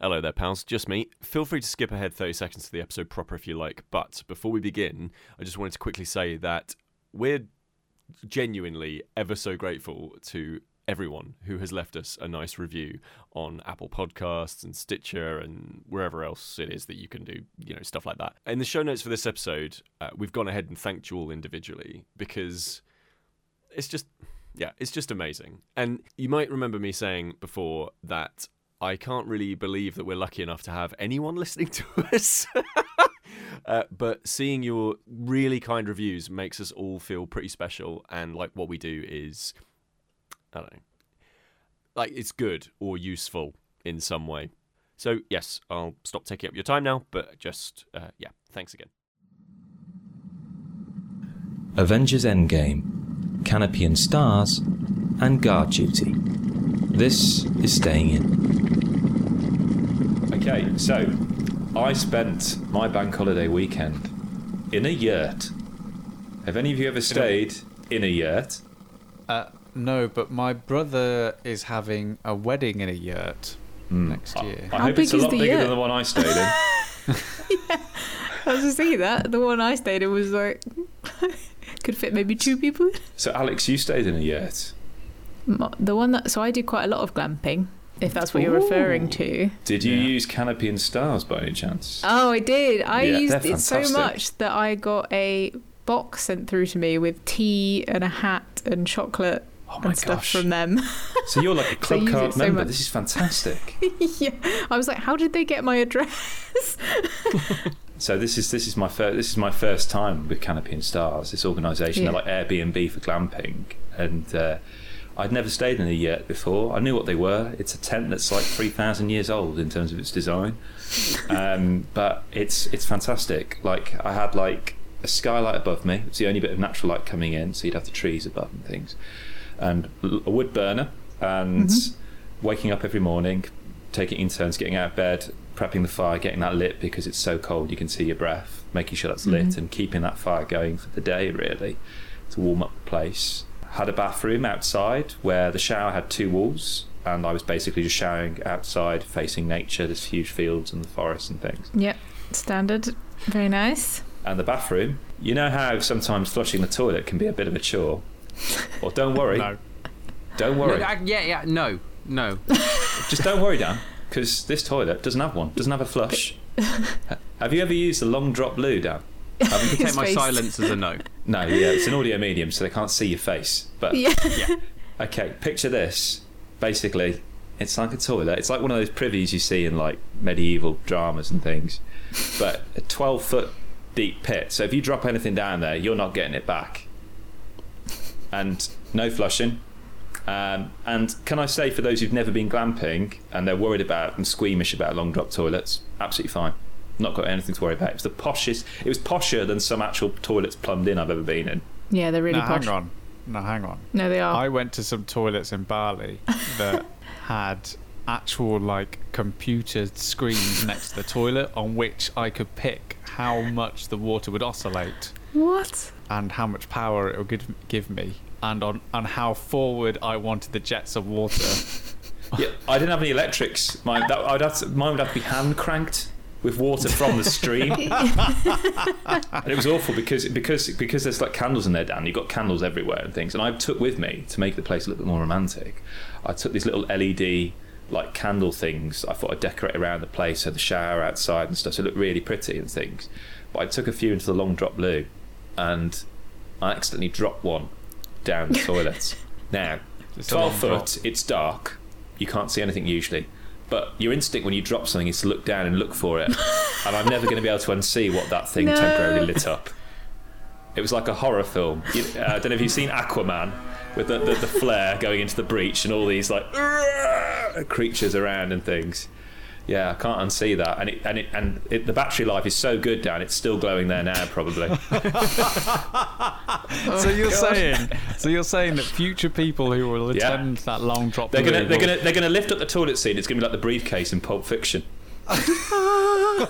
Hello there, pals. Just me. Feel free to skip ahead 30 seconds to the episode proper if you like. But before we begin, I just wanted to quickly say that we're genuinely ever so grateful to everyone who has left us a nice review on Apple Podcasts and Stitcher and wherever else it is that you can do, you know, stuff like that. In the show notes for this episode, uh, we've gone ahead and thanked you all individually because it's just, yeah, it's just amazing. And you might remember me saying before that I can't really believe that we're lucky enough to have anyone listening to us. uh, but seeing your really kind reviews makes us all feel pretty special. And like what we do is, I don't know, like it's good or useful in some way. So, yes, I'll stop taking up your time now, but just, uh, yeah, thanks again. Avengers Endgame, Canopy and Stars, and Guard Duty. This is Staying In. Okay, so I spent my bank holiday weekend in a yurt. Have any of you ever stayed in a yurt? Uh, no, but my brother is having a wedding in a yurt next year. I How hope big it's a is lot bigger yurt? than the one I stayed in. yeah, I was just thinking that the one I stayed in was like could fit maybe two people. so, Alix, you stayed in a yurt. The one that so I do quite a lot of glamping, if that's what you're referring to. Did you Yeah. use Canopy and Stars by any chance? Oh, I did. I Yeah, used it so much that I got a box sent through to me with tea and a hat and chocolate oh my and stuff gosh. from them. So you're like a club use card so member. much. This is fantastic. yeah, I was like, how did they get my address? So this is this is my first this is my first time with Canopy and Stars. This organisation, Yeah. they're like Airbnb for glamping, and uh, I'd never stayed in a yurt before. I knew what they were. It's a tent that's like three thousand years old in terms of its design, um, but it's it's fantastic. Like I had like a skylight above me. It's the only bit of natural light coming in, so you'd have the trees above and things, and a wood burner, and waking up every morning, taking in turns, getting out of bed, prepping the fire, getting that lit because it's so cold you can see your breath, making sure that's lit and keeping that fire going for the day really to warm up the place. Had a bathroom outside where the shower had two walls and I was basically just showering outside facing nature, there's huge fields and the forest and things. yep, standard. Very nice. And the bathroom, you know how sometimes flushing the toilet can be a bit of a chore? Well, don't worry. No. Don't worry. No, I- yeah, yeah, no, no. Just don't worry, Dan, because this toilet doesn't have one. Doesn't have a flush. Have you ever used a long drop loo, Dan? You can take my face. silence as a no. No, yeah, it's an audio medium, so they can't see your face. But Yeah. okay, picture this. Basically, it's like a toilet. It's like one of those privies you see in like medieval dramas and things, but a 12 foot deep pit. So if you drop anything down there, you're not getting it back. And no flushing. Um, and can I say, for those who've never been glamping and they're worried about and squeamish about long drop toilets, absolutely fine. Not got anything to worry about. It was the poshest. It was posher than some actual toilets plumbed in I've ever been in. Yeah, they're really now, posh. hang on. No, hang on. No, they are. I went to some toilets in Bali that had actual like computer screens next to the toilet on which I could pick how much the water would oscillate What? and how much power it would give, give me and on, on how forward I wanted the jets of water. Yeah, I didn't have any electrics. Mine, that, I'd have to, mine would have to be hand cranked with water from the stream. and it was awful because because because there's like candles in there, Dan. You've got candles everywhere and things. And I took with me to make the place a little bit more romantic. I took these little LED like candle things. I thought I'd decorate around the place, so the shower outside and stuff, so it looked really pretty and things. But I took a few into the long drop loo, and I accidentally dropped one down the toilet. Now, Just 12 foot, drop. it's dark. You can't see anything usually. But your instinct when you drop something is to look down and look for it. and I'm never going to be able to unsee what that thing No. temporarily lit up. It was like a horror film. You, uh, I don't know if you've seen Aquaman with the, the, the flare going into the breach and all these like creatures around and things. Yeah, I can't unsee that, and it, and it, and it, the battery life is so good, Dan. It's still glowing there now, probably. so you're saying, so you're saying that future people who will Yeah. attend that long drop, They're gonna they're will- gonna they're gonna lift up the toilet seat. It's gonna be like the briefcase in Pulp Fiction. We're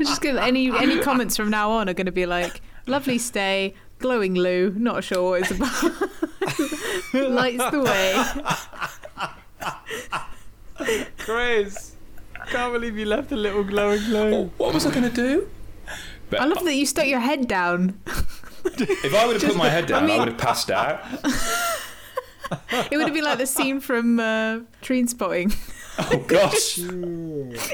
just gonna any any comments from now on are going to be like, "Lovely stay, glowing loo." Not sure what it's about. Lights the way. Kris. Can't believe you left a little glowing glow. What was I going to do? But I love that you stuck your head down. if I would have put my head down, I, mean- would have passed out. It would have been like the scene from uh, Trainspotting. Oh gosh.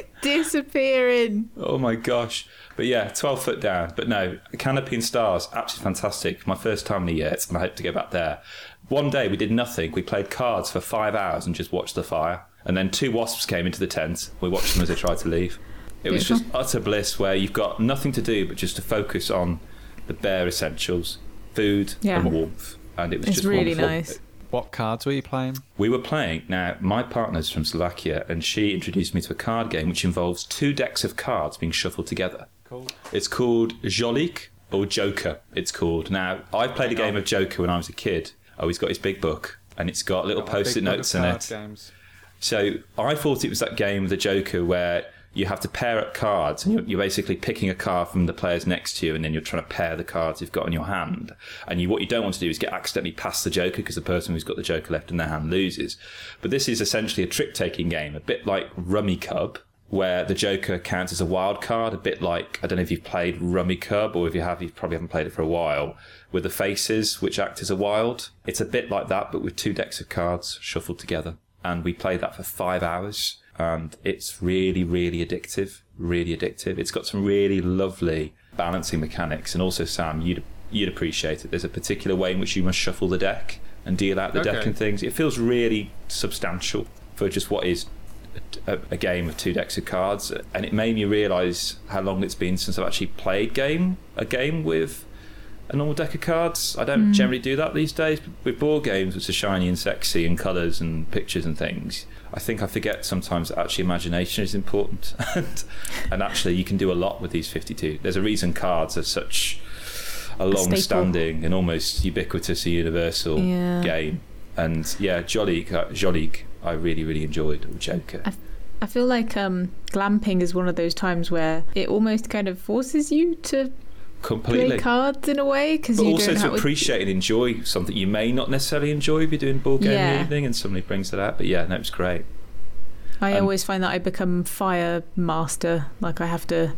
Disappearing. Oh my gosh. But yeah, 12 foot down. But no, Canopy and Stars, absolutely fantastic. My first time in a year, and I hope to go back there. One day we did nothing. We played cards for five hours and just watched the fire. And then two wasps came into the tent. We watched them as they tried to leave. It was just utter bliss where you've got nothing to do but just to focus on the bare essentials food Yeah. and warmth. And it was It's just really wonderful. nice. What cards were you playing? We were playing. Now, my partner's from Slovakia, and she introduced me to a card game which involves two decks of cards being shuffled together. Cool. It's called Jolik or Joker. It's called. Now, I played a game of Joker when I was a kid. Oh, he's got his big book, and it's got little post-it notes in it. Games. So I thought it was that game of the Joker where you have to pair up cards, and you're, you're basically picking a card from the players next to you, and then you're trying to pair the cards you've got in your hand. And you, what you don't want to do is get accidentally past the Joker because the person who's got the Joker left in their hand loses. But this is essentially a trick-taking game, a bit like Rummikub. Where the Joker counts as a wild card, a bit like I don't know if you've played Rummikub, or if you have, you probably haven't played it for a while. With the faces, which act as a wild, it's a bit like that, but with two decks of cards shuffled together and we played that for five hours and it's really really addictive really addictive. It's got some really lovely balancing mechanics and also sam you'd you'd appreciate it. There's a particular way in which you must shuffle the deck and deal out the deck and things. It feels really substantial for just what is a, a game of two decks of cards and it made me realize how long it's been since i've actually played game a game with a normal deck of cards. I don't generally do that these days. With board games, which are shiny and sexy and colours and pictures and things, I think I forget sometimes that actually imagination is important. and, and actually, you can do a lot with these 52. There's a reason cards are such a long standing and almost ubiquitous, universal Yeah. game. And yeah, Jolly, Jolly, I really, really enjoyed. Or Joker. I feel like um, glamping is one of those times where it almost kind of forces you to Completely. play cards in a way because you also don't to appreciate and enjoy something you may not necessarily enjoy if you're doing board game Yeah. evening and somebody brings it out. But yeah, no, it was great. I um, always find that I become fire master. Like I have to,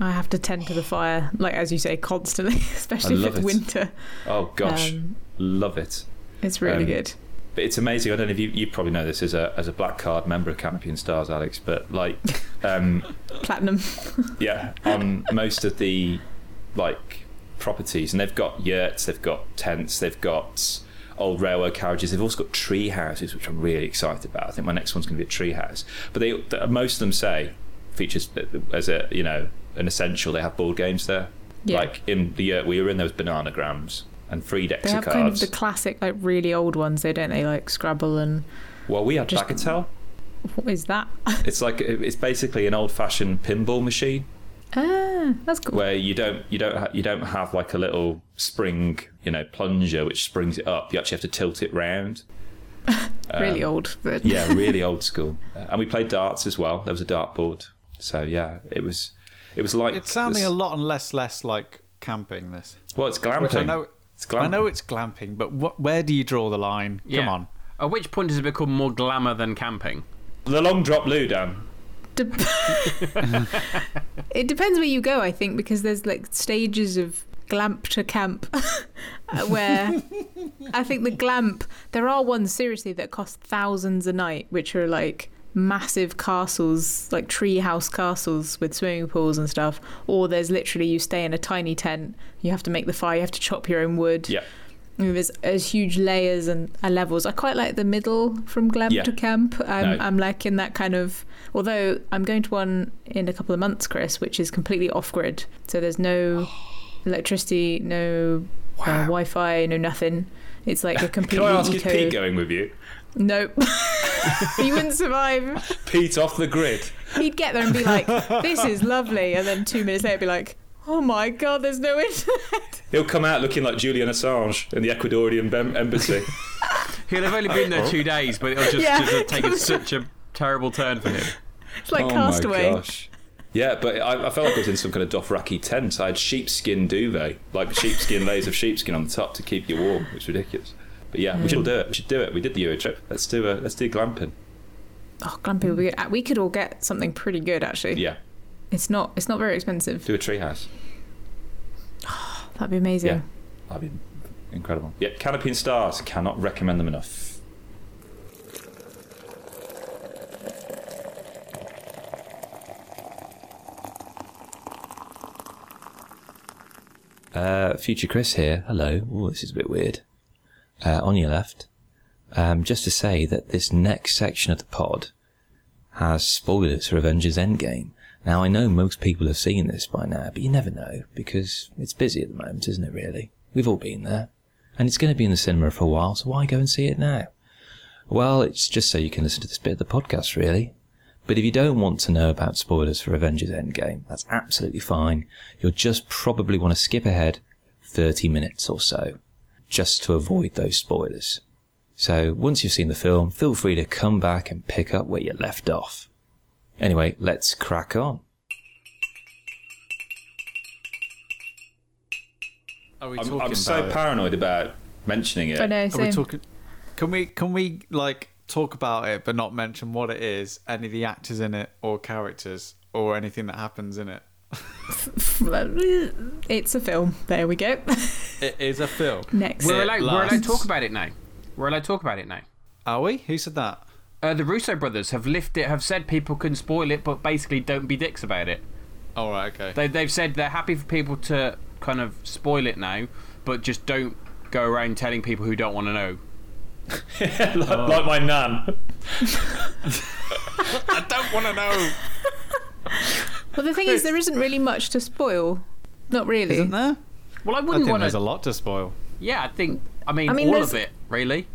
I have to tend to the fire, like as you say, constantly, especially if it's it. winter. Oh gosh, Um, love it. it's really Um, good. But it's amazing. I don't know if you, you probably know this as a as a black card member of Canopy and Stars, Alix. But like, um, Platinum. yeah, on most of the like properties, and they've got yurts, they've got tents, they've got old railway carriages. They've also got tree houses, which I'm really excited about. I think my next one's going to be a tree house. But they most of them say features uh, as a you know an essential. They have board games there. Yeah. Like in the yurt we were in, there was bananagrams and three decks They of cards. kind of the classic, like really old ones, though, don't they? Like Scrabble and well, we had just- Bagatelle. what is that? It's like it's basically an old-fashioned pinball machine ah, that's cool. where you don't you don't ha- you don't have like a little spring you know plunger which springs it up. You actually have to tilt it round. really old, but Um, Yeah, really old school. Uh, and we played darts as well. There was a dartboard. So yeah, it was it was like It's sounding this- a lot and less less like camping. This. well. It's glamping. Which I know. It's glamping. I know it's glamping, but what, where do you draw the line? Yeah. Come on. At which point does it become more glamour than camping? the long drop loo Dan. Dep- it depends where you go, I think, because there's like stages of glamp to camp, uh, where I think the glamp. There are ones seriously that cost thousands a night, which are like massive castles, like tree house castles with swimming pools and stuff. Or there's literally you stay in a tiny tent. You have to make the fire. You have to chop your own wood. Yeah. I mean, there's, there's huge layers and uh, levels. I quite like the middle from glam Yeah. to camp. I'm, No. I'm like in that kind of. Although I'm going to one in a couple of months, Kris, which is completely off grid. So there's no electricity, no uh, Wi-Fi, no nothing. It's like a Can I ask, is. Pete going with you? Nope. he wouldn't survive. Pete off the grid. He'd get there and be like, "This is lovely," and then two minutes later, be like, "Oh my god, there's no internet." He'll come out looking like Julian Assange in the Ecuadorian bem- embassy. He'll have only been there two days, but it'll just, Yeah. just take such a terrible turn for him. It's like oh Castaway. my gosh. Yeah, but I, I felt like I was in some kind of Dothraki tent. I had sheepskin duvet, like sheepskin layers of sheepskin on the top to keep you warm. It's ridiculous. But yeah, we should do it. We should do it. We did the Euro trip. Let's do a let's do glamping. Oh, glamping would be good. Uh, We could all get something pretty good actually. Yeah, It's not. It's not very expensive. do a treehouse. That'd be amazing. Yeah. That'd be incredible. Yeah, Canopy and Stars. Cannot recommend them enough. Uh, Future Kris here. Hello. Oh, this is a bit weird. Uh, on your left, um, just to say that this next section of the pod has spoilers for Avengers Endgame. Now, I know most people have seen this by now, but you never know because it's busy at the moment, isn't it? Really, we've all been there, and it's going to be in the cinema for a while. So why go and see it now? Well, it's just so you can listen to this bit of the podcast, really. But if you don't want to know about spoilers for Avengers Endgame, that's absolutely fine. You'll just probably want to skip ahead 30 minutes or so, just to avoid those spoilers. So once you've seen the film, feel free to come back and pick up where you left off. Anyway, let's crack on. Are we I'm, talking I'm so about it? paranoid about mentioning it. I know. Are we talking? Can we can we like talk about it but not mention what it is, any of the actors in it, or characters, or anything that happens in it? It's a film. There we go. It is a film. Next. We're It allowed, we're allowed to talk about it now. We're allowed to talk about it now. Are we? Who said that? Uh, the Russo brothers have lifted, have said people can spoil it, but basically don't be dicks about it. All right. Okay. They, they've said they're happy for people to kind of spoil it now, but just don't go around telling people who don't want to know. like, like my nan. I don't want to know. well, the thing is, there isn't really much to spoil. Not really. Isn't there? Well, I I wouldn't think want there's a lot to spoil. Yeah, I think. I mean, I mean, all of it, really.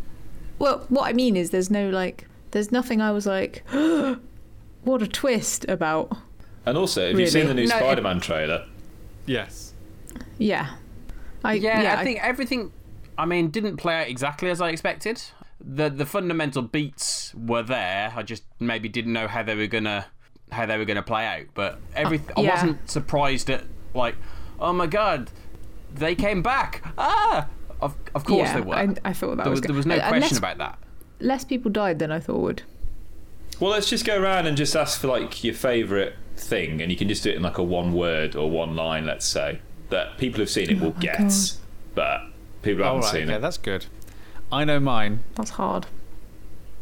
Well, what I mean is, there's no like, there's nothing I was like, what a twist about. And also, have you seen the new No, Spider-Man trailer? Yes. Yeah. I Yeah, I think everything. I mean, didn't play out exactly as I expected. The the fundamental beats were there. I just maybe didn't know how they were gonna how they were gonna play out. But every I yeah. wasn't surprised at like, oh my god, they came back. Ah, of of course yeah, they were. I, I thought that there was, was good. there was no Uh, question less, about that. Less people died than I thought would. Well, let's just go around and just ask for like your favourite thing, and you can just do it in like a one word or one line. Let's say that people have seen it will get, God. but people All haven't right. seen Okay, it. that's good. I know mine. That's hard.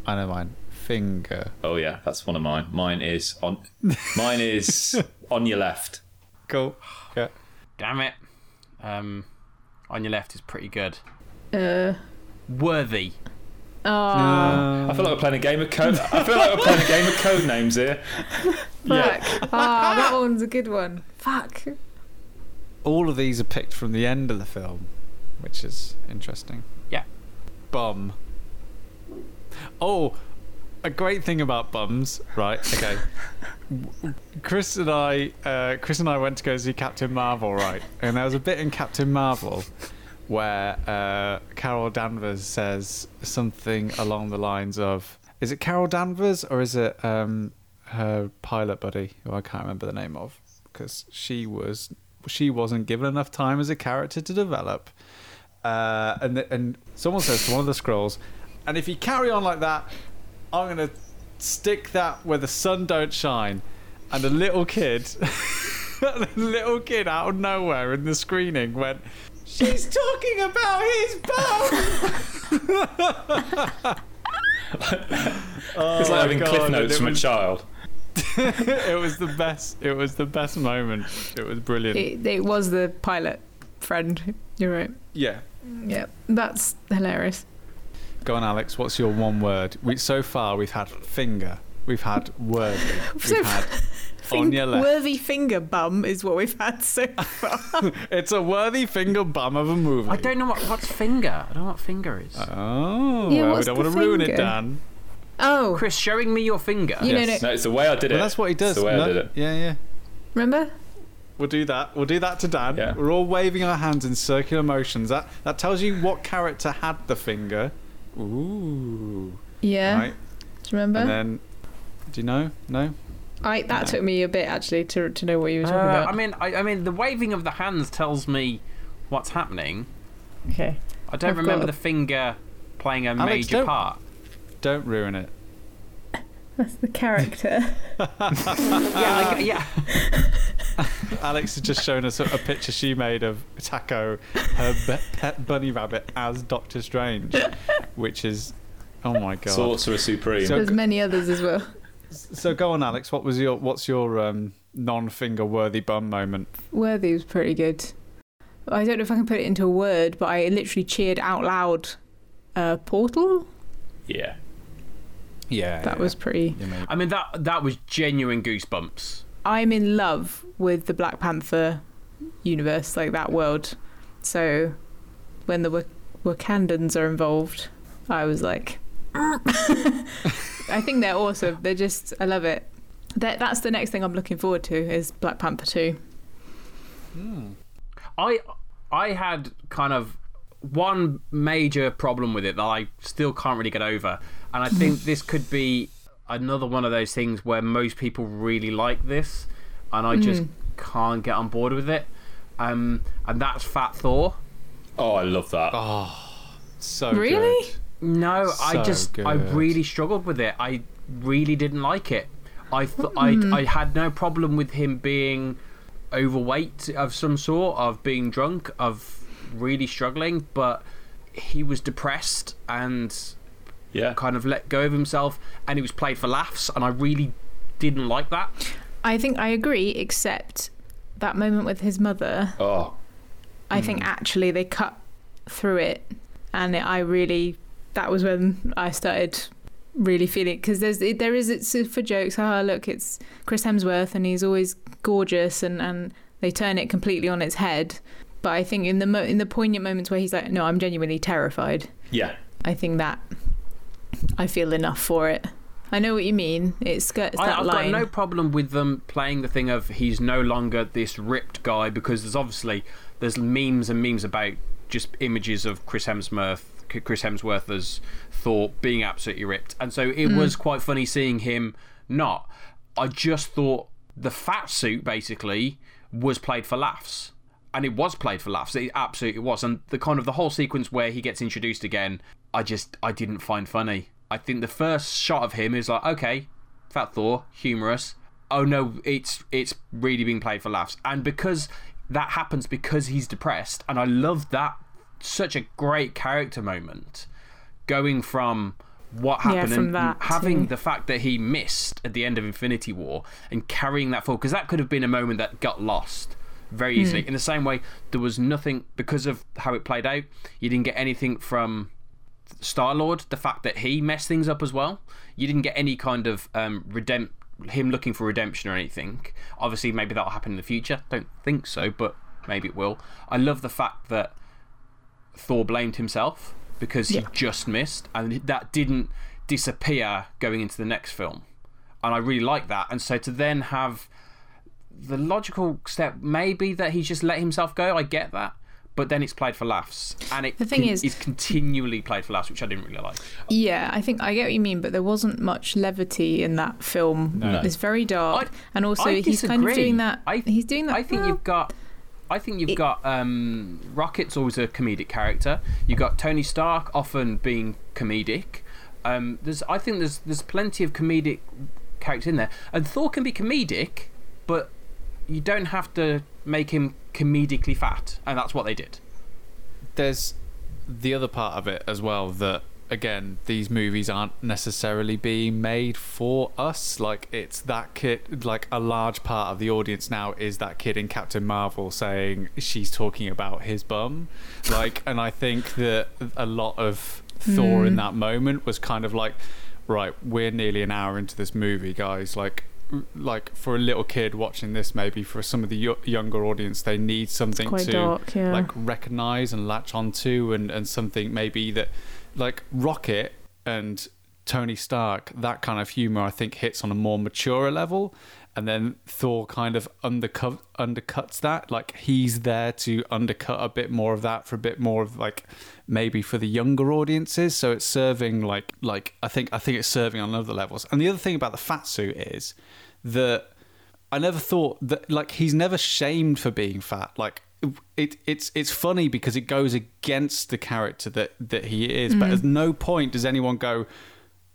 I know mine. Finger. Oh yeah, that's one of mine. Mine is on. Mine is on your left. Cool. Yeah. Damn it. Um, on your left is pretty good. Uh, Worthy. Oh, I feel like we're playing a game of code. I feel like we're playing a game of Codenames here. fuck. Ah, that one's a good one. Fuck. All of these are picked from the end of the film, which is interesting. Yeah. Bum. Oh, a great thing about bums, right? Okay. Kris and I, uh, Kris and I went to go see Captain Marvel, right? And there was a bit in Captain Marvel where uh, Carol Danvers says something along the lines of, "Is it Carol Danvers or is it um, her pilot buddy, who I can't remember the name of, because she was she wasn't given enough time as a character to develop." Uh, and th- and someone says to one of the Skrulls, "And if you carry on like that, I'm gonna stick that where the sun don't shine." And a little kid, a little kid out of nowhere in the screening went, "She's talking about his bum." oh It's like having oh God, cliff notes it from a child. it was the best. It was the best moment. It was brilliant. It, it was the pilot friend. You're right. yeah. Yeah, that's hilarious. Go on, Alix. What's your one word? We so far we've had finger. We've had word. We've So- had Fing- on your left. Worthy finger bum is what we've had so far. It's a worthy finger bum of a movie. I don't know what what's finger. I don't know what finger is. Oh, Yeah, well, we don't want to ruin it. Dan. oh, Kris, showing me your finger. You know, Yes. no- No, it's the way I did it. Well, that's what he It's does. the way no? I did it. Yeah, yeah. remember? We'll do that. We'll do that to Dan. Yeah. We're all waving our hands in circular motions. That that tells you what character had the finger. Ooh. Yeah. Right. Do you remember? And then, do you know? No. I that No. took me a bit actually to to know what you were talking Uh, about. I mean, I, I mean, the waving of the hands tells me what's happening. okay. I don't I've remember got- the finger playing a Alix, major don't- part. Don't ruin it. That's the character. yeah, I, yeah. Alix has just shown us a, a picture she made of Taco, her be- pet bunny rabbit, as Doctor Strange, which is, oh my god. Sorcerer Supreme. So- There's many others as well. So go on, Alix. What was your what's your um, non-finger worthy bum moment? Worthy was pretty good. I don't know if I can put it into a word, but I literally cheered out loud. Uh, Portal. yeah. Yeah, That was pretty. You I mean that that was genuine goosebumps. I'm in love with the Black Panther universe, like that world. So when the Wak- Wakandans are involved, I was like, I think they're awesome. They're just, I love it. That that's the next thing I'm looking forward to is Black Panther two. I I had kind of one major problem with it that I still can't really get over, and I think this could be another one of those things where most people really like this, and I just can't get on board with it. Um, and that's Fat Thor. Oh, I love that. Oh, so Really? good. No, I So just I really struggled with it. I really didn't like it. I th- I hmm. I had no problem with him being overweight of some sort, of being drunk, of really struggling, but he was depressed and Yeah. kind of let go of himself, and he was played for laughs, and I really didn't like that. I think I agree, except that moment with his mother. Oh, I think hmm. actually they cut through it, and I really that was when I started really feeling because there's there is it's for jokes. Ah, look, it's Chris Hemsworth, and he's always gorgeous, and and they turn it completely on its head. But I think in the mo- in the poignant moments where he's like, no, I'm genuinely terrified. yeah. I think that I feel enough for it. I know what you mean. It skirts I, that I've line. got no problem with them playing the thing of he's no longer this ripped guy because there's obviously there's memes and memes about just images of Chris Hemsworth, Chris Hemsworth as Thor being absolutely ripped, and so it hmm. was quite funny seeing him not. I just thought the fat suit basically was played for laughs. And it was played for laughs. It absolutely was. And the kind of the whole sequence where he gets introduced again, I just I didn't find funny. I think the first shot of him is like, okay, Fat Thor, humorous. Oh no, it's it's really being played for laughs. And because that happens because he's depressed, and I love that such a great character moment. Going from what Yeah, happened from and that having to- the fact that he missed at the end of Infinity War and carrying that forward because that could have been a moment that got lost very easily. In the same way, there was nothing because of how it played out. You didn't get anything from Star Lord. The fact that he messed things up as well. You didn't get any kind of um, redemp him looking for redemption or anything. Obviously, maybe that'll happen in the future. Don't think so, but maybe it will. I love the fact that Thor blamed himself because he Yeah. just missed, and that didn't disappear going into the next film. And I really like that. And so to then have the logical step, maybe that he's just let himself go, I get that. But then it's played for laughs. And it The thing is- it's continually played for laughs, which I didn't really like. Yeah, I think I get what you mean, but there wasn't much levity in that film. No. It's very dark, I- and also I he's kind of doing that. I- he's doing that. I think well, you've got. I think you've It- got um, Rocket's always a comedic character. You've got Tony Stark often being comedic. Um, there's, I think there's there's plenty of comedic characters in there, and Thor can be comedic, but you don't have to make him comedically fat, and that's what they did. there's the other part of it as well that again these movies aren't necessarily being made for us. Like it's that kid like a large part of the audience now is that kid in captain marvel saying she's talking about his bum. Like and i think that a lot of thor in hmm. that moment was kind of like right we're nearly an hour into this movie guys. Like like for a little kid watching this maybe for some of the yo- younger audience they need something to dark, yeah. like recognize and latch onto and and something maybe that like rocket and tony stark that kind of humor i think hits on a more mature level. And then thor kind of undercut undercuts that. Like he's there to undercut a bit more of that for a bit more of like maybe for the younger audiences. So it's serving like like i think i think it's serving on other levels. And the other thing about the fat suit is that I never thought that like he's never shamed for being fat. Like it it's it's funny because it goes against the character that that he is, but at no point does anyone go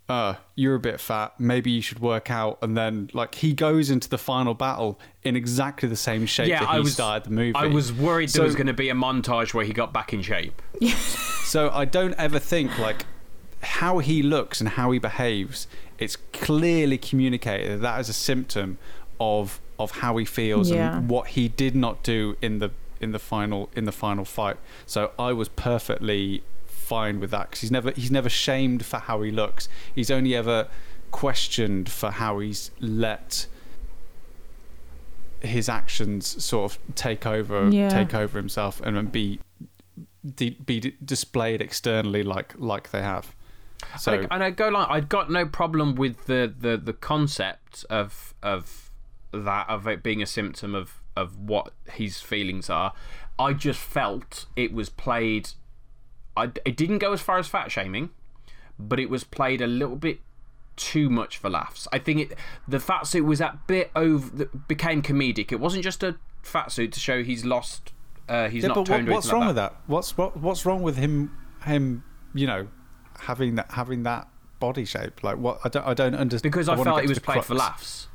uh, you're a bit fat. Maybe you should work out. And then, like, he goes into the final battle in exactly the same shape Yeah, that he I was. started the movie. I was worried So- there was going to be a montage where he got back in shape. So I don't ever think like how he looks and how he behaves. It's clearly communicated that that is a symptom of of how he feels Yeah. and what he did not do in the in the final in the final fight. So I was perfectly fine with that because he's never he's never shamed for how he looks. He's only ever questioned for how he's let his actions sort of take over Yeah. take over himself and then be de- be d- displayed externally like like they have. So and, I, and I go like I'd got no problem with the, the, the concept of of that of it being a symptom of of what his feelings are. I just felt it was played. I it didn't go as far as fat shaming, but it was played a little bit too much for laughs. I think it the fat suit was that bit over that became comedic. It wasn't just a fat suit to show he's lost. Uh, he's yeah, not but what's wrong like with that? What's what what's wrong with him him you know having that having that body shape? Like what I don't I don't understand Because I, wanna felt it was played for laughs.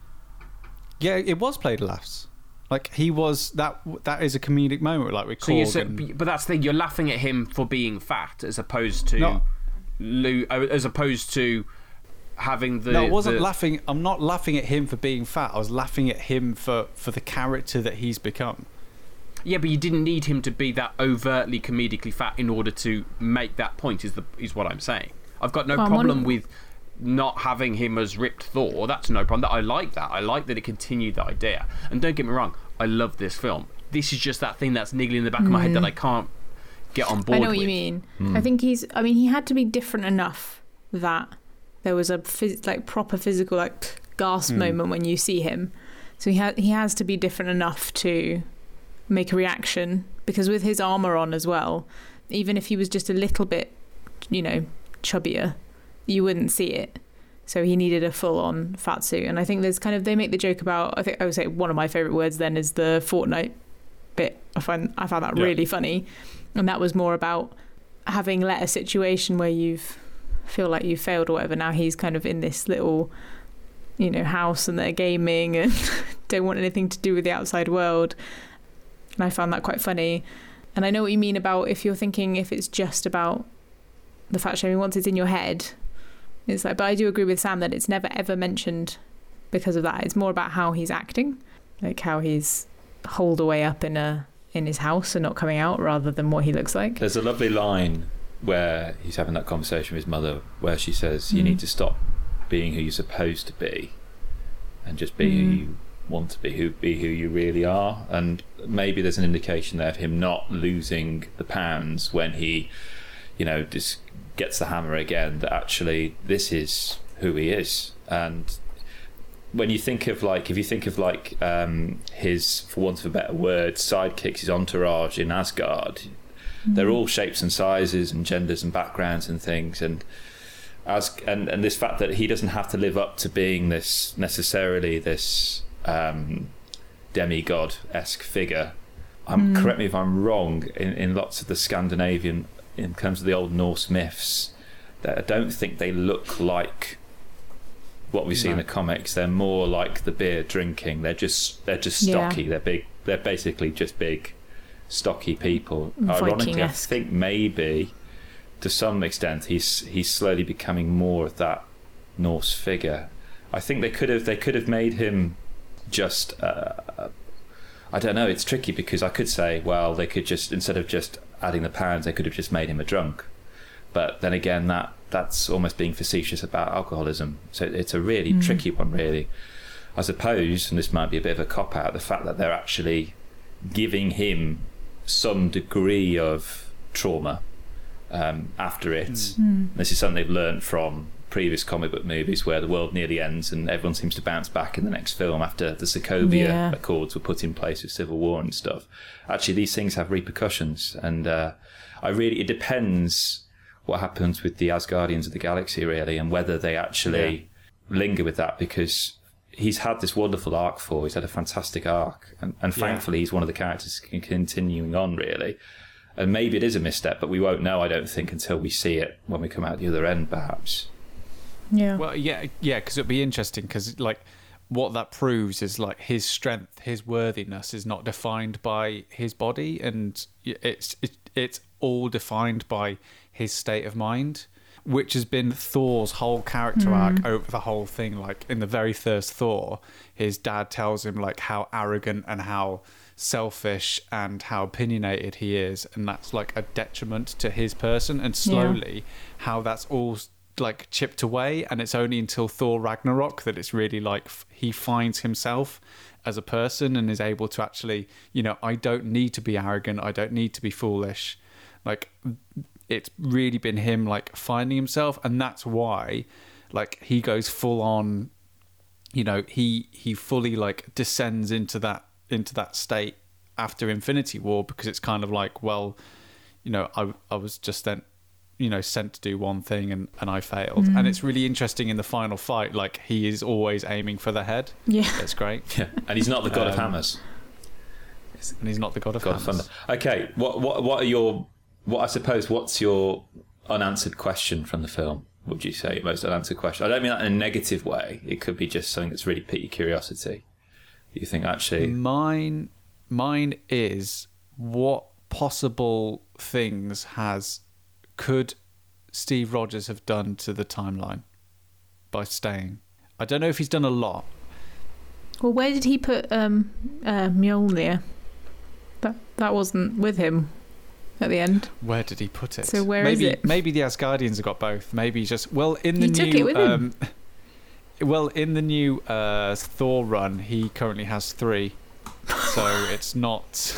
Yeah, it was played laughs. Like he was that that is a comedic moment like with So you Korg say, and- but that's the thing. You're laughing at him for being fat, as opposed to No. lo- uh, as opposed to having the. No, I wasn't the- laughing. I'm not laughing at him for being fat. I was laughing at him for, for the character that he's become. Yeah, but you didn't need him to be that overtly comedically fat in order to make that point. Is the is what I'm saying. I've got no Well, problem on- with not having him as ripped Thor. That's no problem. I like that. I like that it continued the idea. And don't get me wrong, I love this film. This is just that thing that's niggling in the back of my head that mm. I can't get on board I know what with. you mean. Hmm. I think he's. I mean, he had to be different enough that there was a phys- like proper physical like gasp hmm. moment when you see him. So he ha- he has to be different enough to make a reaction because with his armor on as well, even if he was just a little bit, you know, chubbier, you wouldn't see it. So he needed a full on fat suit. And I think there's kind of they make the joke about I think I would say one of my favourite words then is the Fortnite bit. I find I found that Yeah. really funny. And that was more about having let a situation where you've feel like you failed or whatever. Now he's kind of in this little you know, house and they're gaming and don't want anything to do with the outside world. And I found that quite funny. And I know what you mean about if you're thinking if it's just about the fat shaming once it's in your head. It's like, but I do agree with Sam that it's never ever mentioned because of that. It's more about how he's acting, like how he's holed away up in a in his house and not coming out, rather than what he looks like. There's a lovely line where he's having that conversation with his mother where she says, You Mm. need to stop being who you're supposed to be and just be who Mm. you want to be, who be who you really are. And maybe there's an indication there of him not losing the pounds when he, you know, just gets the hammer again that actually this is who he is. And when you think of like if you think of like um, his for want of a better word sidekicks his entourage in asgard they're all shapes and sizes and genders and backgrounds and things. And as and, and this fact that he doesn't have to live up to being this necessarily this um, demigod esque figure um, correct me if I'm wrong in, in lots of the Scandinavian in terms of the old Norse myths that I don't think they look like what we see in the comics. They're more like the beer drinking. They're just they're just Yeah. stocky. They're big. They're basically just big, stocky people. Ironically, I think maybe to some extent he's he's slowly becoming more of that Norse figure. I think they could have they could have made him just. Uh, I don't know. It's tricky because I could say, well, they could just instead of just adding the pounds, they could have just made him a drunk. But then again, that that's almost being facetious about alcoholism. So it's a really mm. tricky one, really. I suppose, and this might be a bit of a cop out, the fact that they're actually giving him some degree of trauma um, after it. Mm. Mm. This is something they've learned from previous comic book movies where the world nearly ends and everyone seems to bounce back in the next film after the Sokovia Yeah. Accords were put in place with civil war and stuff. Actually, these things have repercussions, and uh, I really it depends what happens with the Asgardians of the galaxy, really, and whether they actually linger with that because he's had this wonderful arc for. He's had a fantastic arc, and, and Yeah. thankfully, he's one of the characters continuing on, really. And maybe it is a misstep, but we won't know, I don't think, until we see it when we come out the other end, perhaps. Yeah. Well, yeah, yeah, because it'd be interesting because like what that proves is like his strength, his worthiness is not defined by his body, and it's it, it's all defined by his state of mind, which has been Thor's whole character hmm. arc over the whole thing. Like in the very first Thor, his dad tells him like how arrogant and how selfish and how opinionated he is and that's like a detriment to his person and slowly how that's all like chipped away and it's only until Thor Ragnarok that it's really like he finds himself as a person and is able to actually you know I don't need to be arrogant I don't need to be foolish. Like it's really been him like finding himself and that's why like he goes full on you know he he fully like descends into that into that state after Infinity War because it's kind of like well you know I I was just then you know sent to do one thing and and I failed and it's really interesting in the final fight like he is always aiming for the head Yeah. that's great Yeah, and he's not the god of Um, hammers. and he's not the god of God of hammers. thunder. Okay, what what what are your what I suppose what's your unanswered question from the film? Would you say most unanswered question? I don't mean that in a negative way. It could be just something that's really piqued your curiosity. You think actually, Mine, mine is what possible things has could Steve Rogers have done to the timeline by staying? I don't know if he's done a lot. Well, where did he put um, uh, Mjolnir? That that wasn't with him at the end. Where did he put it? So where is maybe, it? Maybe the Asgardians have got both. Maybe he's just well in the He new. took it with him. um, well, in the new uh, Thor run, he currently has three. So it's not.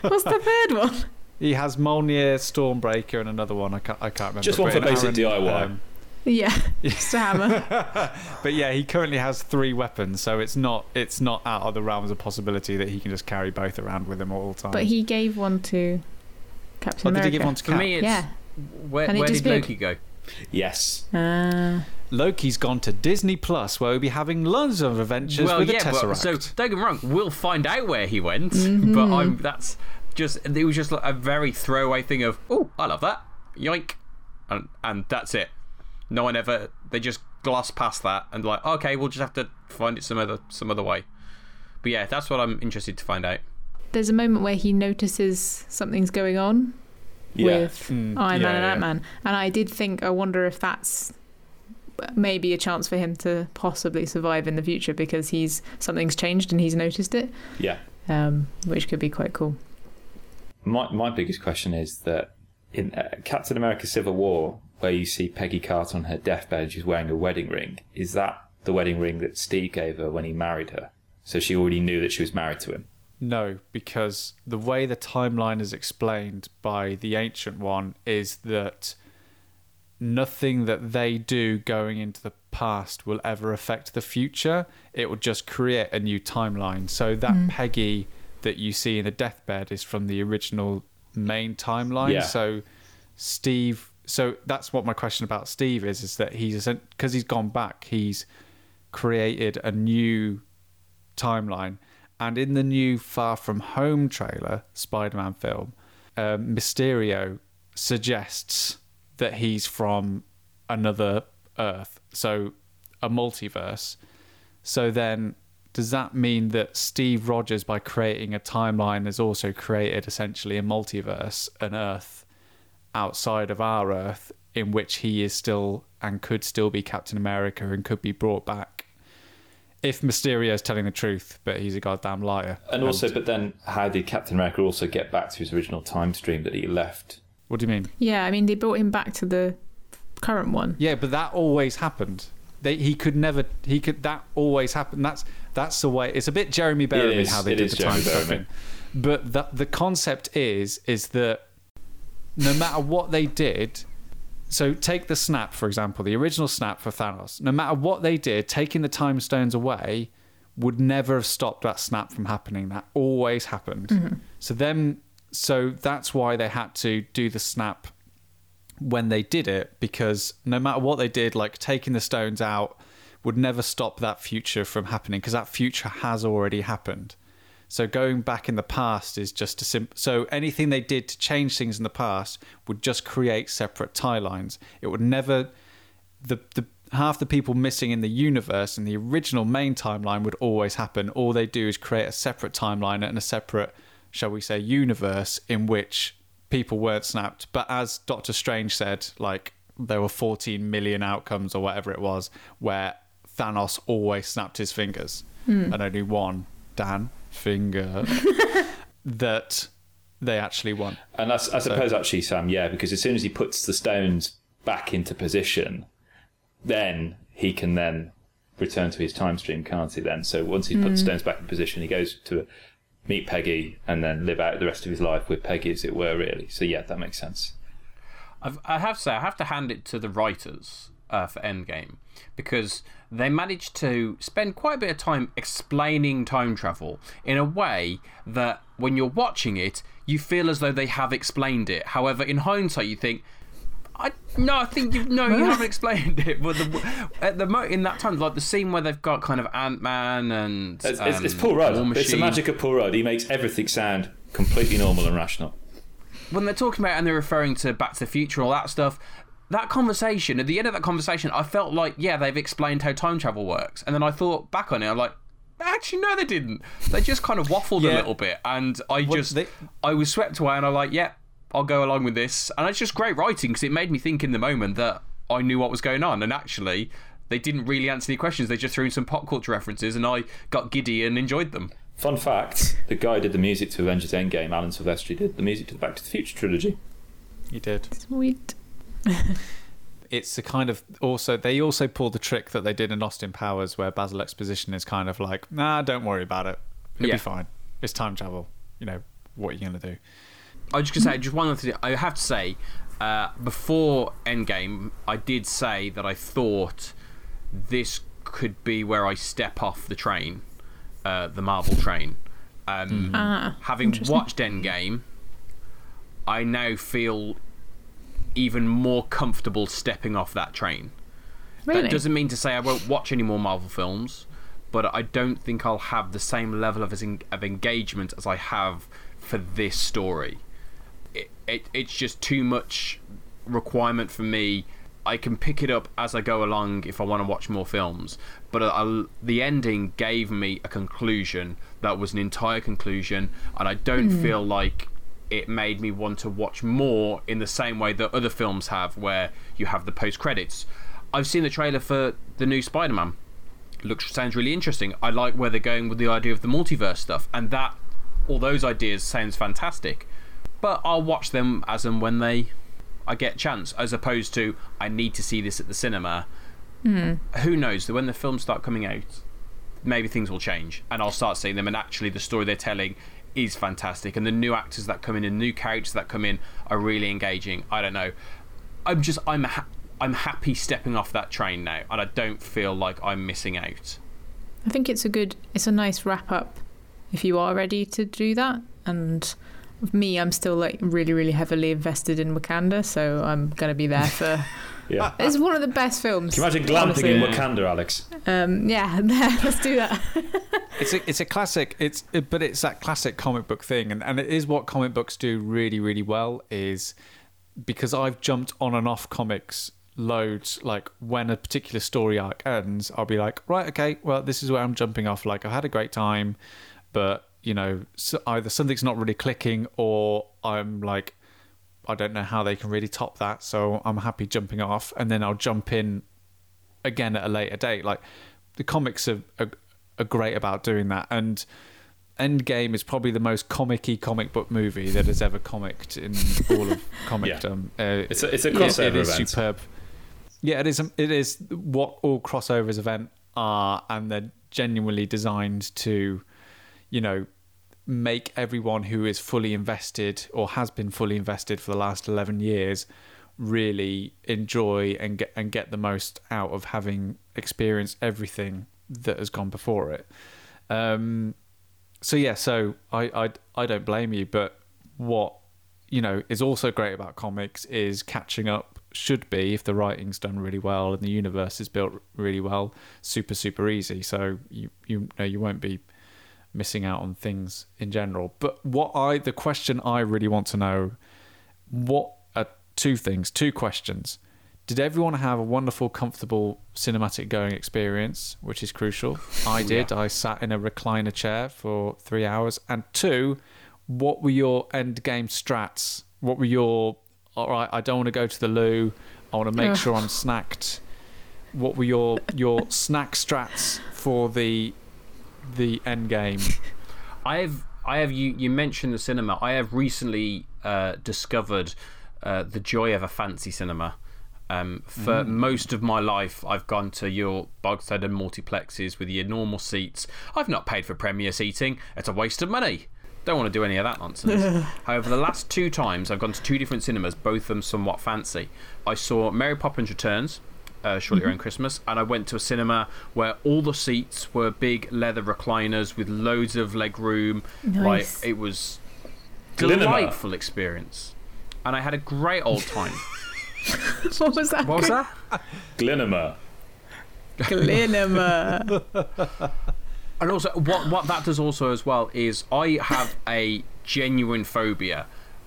What's the third one? He has Mjolnir, Stormbreaker, and another one. I can't. I can't remember. Just one for in basic DIY. um, Yeah, just a hammer. but yeah, he currently has three weapons, so it's not it's not out of the realms of possibility that he can just carry both around with him all the time. But he gave one to Captain oh, did he give one to For Cap? me, it's yeah. where, where did. Loki go? yes, Ah. Loki's gone to Disney Plus, where we'll be having loads of adventures well, with yeah, a Tesseract. but, so don't get me wrong, we'll find out where he went, Mm-hmm. but I'm that's just it was just like a very throwaway thing of oh, I love that, yoink, and and that's it. No one ever they just gloss past that and like okay, we'll just have to find it some other some other way. But yeah, that's what I'm interested to find out. There's a moment where he notices something's going on yeah. with Mm, Iron yeah, Man and yeah. Ant Man, and I did think, I wonder if that's maybe a chance for him to possibly survive in the future because he's something's changed and he's noticed it, yeah. um, which could be quite cool. My my biggest question is that in uh, Captain America: Civil War, where you see Peggy Carter on her deathbed, she's wearing a wedding ring. Is that the wedding ring that Steve gave her when he married her? So she already knew that she was married to him. No, because the way the timeline is explained by the Ancient One is that nothing that they do going into the past will ever affect the future. It will just create a new timeline. So that Peggy that you see in the deathbed is from the original main timeline. Yeah. So Steve. So that's what my question about Steve is: is that he's because he's gone back, he's created a new timeline. And in the new Far From Home trailer, Spider Man film, um, Mysterio suggests that he's from another Earth, so a multiverse. So then, does that mean that Steve Rogers, by creating a timeline, has also created essentially a multiverse, an Earth outside of our Earth, in which he is still and could still be Captain America and could be brought back? if Mysterio is telling the truth, but he's a goddamn liar. And also, but then how did Captain America also get back to his original time stream that he left? what do you mean? Yeah, I mean, they brought him back to the current one. Yeah, but that always happened. They, he could never. He could. That always happened. That's that's the way. It's a bit Jeremy Berry how they it did is the time Jeremy stuff. Bearimy. But the the concept is is that no matter what they did. So take the snap for example, the original snap for Thanos. No matter what they did, taking the time stones away would never have stopped that snap from happening. That always happened. Mm-hmm. So then, so that's why they had to do the snap when they did it because no matter what they did, like taking the stones out would never stop that future from happening because that future has already happened. So going back in the past is just a simple. So anything they did to change things in the past would just create separate tie lines. It would never. The the half the people missing in the universe in the original main timeline would always happen. All they do is create a separate timeline and a separate, shall we say, universe in which people weren't snapped. But as Doctor Strange said, like there were 14 million outcomes or whatever it was where Thanos always snapped his fingers hmm. and only one, Dan, finger, that they actually won. And I, I suppose actually, Sam, yeah, because as soon as he puts the stones back into position, then he can then return to his time stream, can't he? Then, so once he puts the stones back in position, he goes to meet Peggy and then live out the rest of his life with Peggy, as it were. Really, so yeah, that makes sense. I've, I have to say, I have to hand it to the writers uh, for Endgame because they managed to spend quite a bit of time explaining time travel in a way that when you're watching it, you feel as though they have explained it. However, in hindsight, you think, I no, I think you no, you haven't explained it. But the, at the mo- in that time, like the scene where they've got kind of Ant Man and It's, it's, it's um, Paul Rudd. It's the magic of Paul Rudd. He makes everything sound completely normal and rational. when they're talking about and they're referring to Back to the Future, all that stuff, that conversation, at the end of that conversation, I felt like, yeah, they've explained how time travel works. And then I thought back on it, I'm like, actually, no, they didn't. They just kind of waffled a little bit. And I What just, they- I was swept away and I'm like, yeah, I'll go along with this. And it's just great writing because it made me think in the moment that I knew what was going on. And actually, they didn't really answer any questions. They just threw in some pop culture references and I got giddy and enjoyed them. Fun fact: the guy did the music to Avengers Endgame, Alan Silvestri, did the music to the Back to the Future trilogy. He did. Sweet. it's a kind of also they also pull the trick that they did in Austin Powers where Basil Exposition is kind of like, nah, don't worry about it. It'll Yeah. be fine. It's time travel. You know, what are you gonna do? I was just gonna say just one other thing. I have to say, uh, before Endgame, I did say that I thought this could be where I step off the train, uh, the Marvel train. Um, Ah, having watched Endgame, I now feel even more comfortable stepping off that train. Really? That doesn't mean to say I won't watch any more Marvel films, but I don't think I'll have the same level of, of engagement as I have for this story. It, it, it's just too much requirement for me. I can pick it up as I go along if I want to watch more films, but I, the ending gave me a conclusion that was an entire conclusion, and I don't hmm. feel like it made me want to watch more in the same way that other films have, where you have the post credits. I've seen the trailer for the new Spider Man. Looks sounds really interesting. I like where they're going with the idea of the multiverse stuff, and that all those ideas sounds fantastic. But I'll watch them as and when they I get a chance, as opposed to I need to see this at the cinema. Hmm. Who knows? When the films start coming out, maybe things will change, and I'll start seeing them. And actually, the story they're telling is fantastic, and the new actors that come in and new characters that come in are really engaging. I don't know. I'm just I'm ha- I'm happy stepping off that train now, and I don't feel like I'm missing out. I think it's a good, it's a nice wrap up if you are ready to do that. And me, I'm still like really, really heavily invested in Wakanda, so I'm gonna be there for. Yeah. it's one of the best films. Can you imagine glamping honestly. in Wakanda, Alix? Um, yeah, let's do that. It's a it's a classic. It's it, but it's that classic comic book thing, and and it is what comic books do really really well. Is because I've jumped on and off comics loads. Like when a particular story arc ends, I'll be like, right, okay, well this is where I'm jumping off. Like I've had a great time, but you know so either something's not really clicking, or I'm like. I don't know how they can really top that, so I'm happy jumping off, and then I'll jump in again at a later date. Like the comics are, are, are great about doing that, and Endgame is probably the most comic-y comic book movie that has ever comicked in all of comicdom. Uh, It's a, it's a Yeah. crossover it is event. superb. Yeah, it is. It is what all crossovers event are, and they're genuinely designed to, you know, make everyone who is fully invested or has been fully invested for the last eleven years really enjoy and get and get the most out of having experienced everything that has gone before it. Um, so yeah, so I, I I don't blame you, but what you know is also great about comics is catching up should be if the writing's done really well and the universe is built really well, super super easy. So you you know you won't be missing out on things in general. But what I the question I really want to know what are two things, two questions. Did everyone have a wonderful, comfortable cinematic going experience, which is crucial? Oh, I did. I sat in a recliner chair for three hours. And two, what were your end game strats? What were your all right? I don't want to go to the loo. I want to make sure I'm snacked. What were your your snack strats for the the end game? I have, I have. You, you mentioned the cinema. I have recently uh, discovered uh, the joy of a fancy cinema. Um, for most of my life, I've gone to your bog standard multiplexes with your normal seats. I've not paid for premiere seating. It's a waste of money. Don't want to do any of that nonsense. However, the last two times I've gone to two different cinemas, both of them somewhat fancy. I saw Mary Poppins Returns uh, shortly around Christmas, and I went to a cinema where all the seats were big leather recliners with loads of leg room. Nice. Like it was Glinema. delightful experience, and I had a great old time. what was that? what was that? Glinema. Glinema. And also, what what that does also as well is I have a genuine phobia.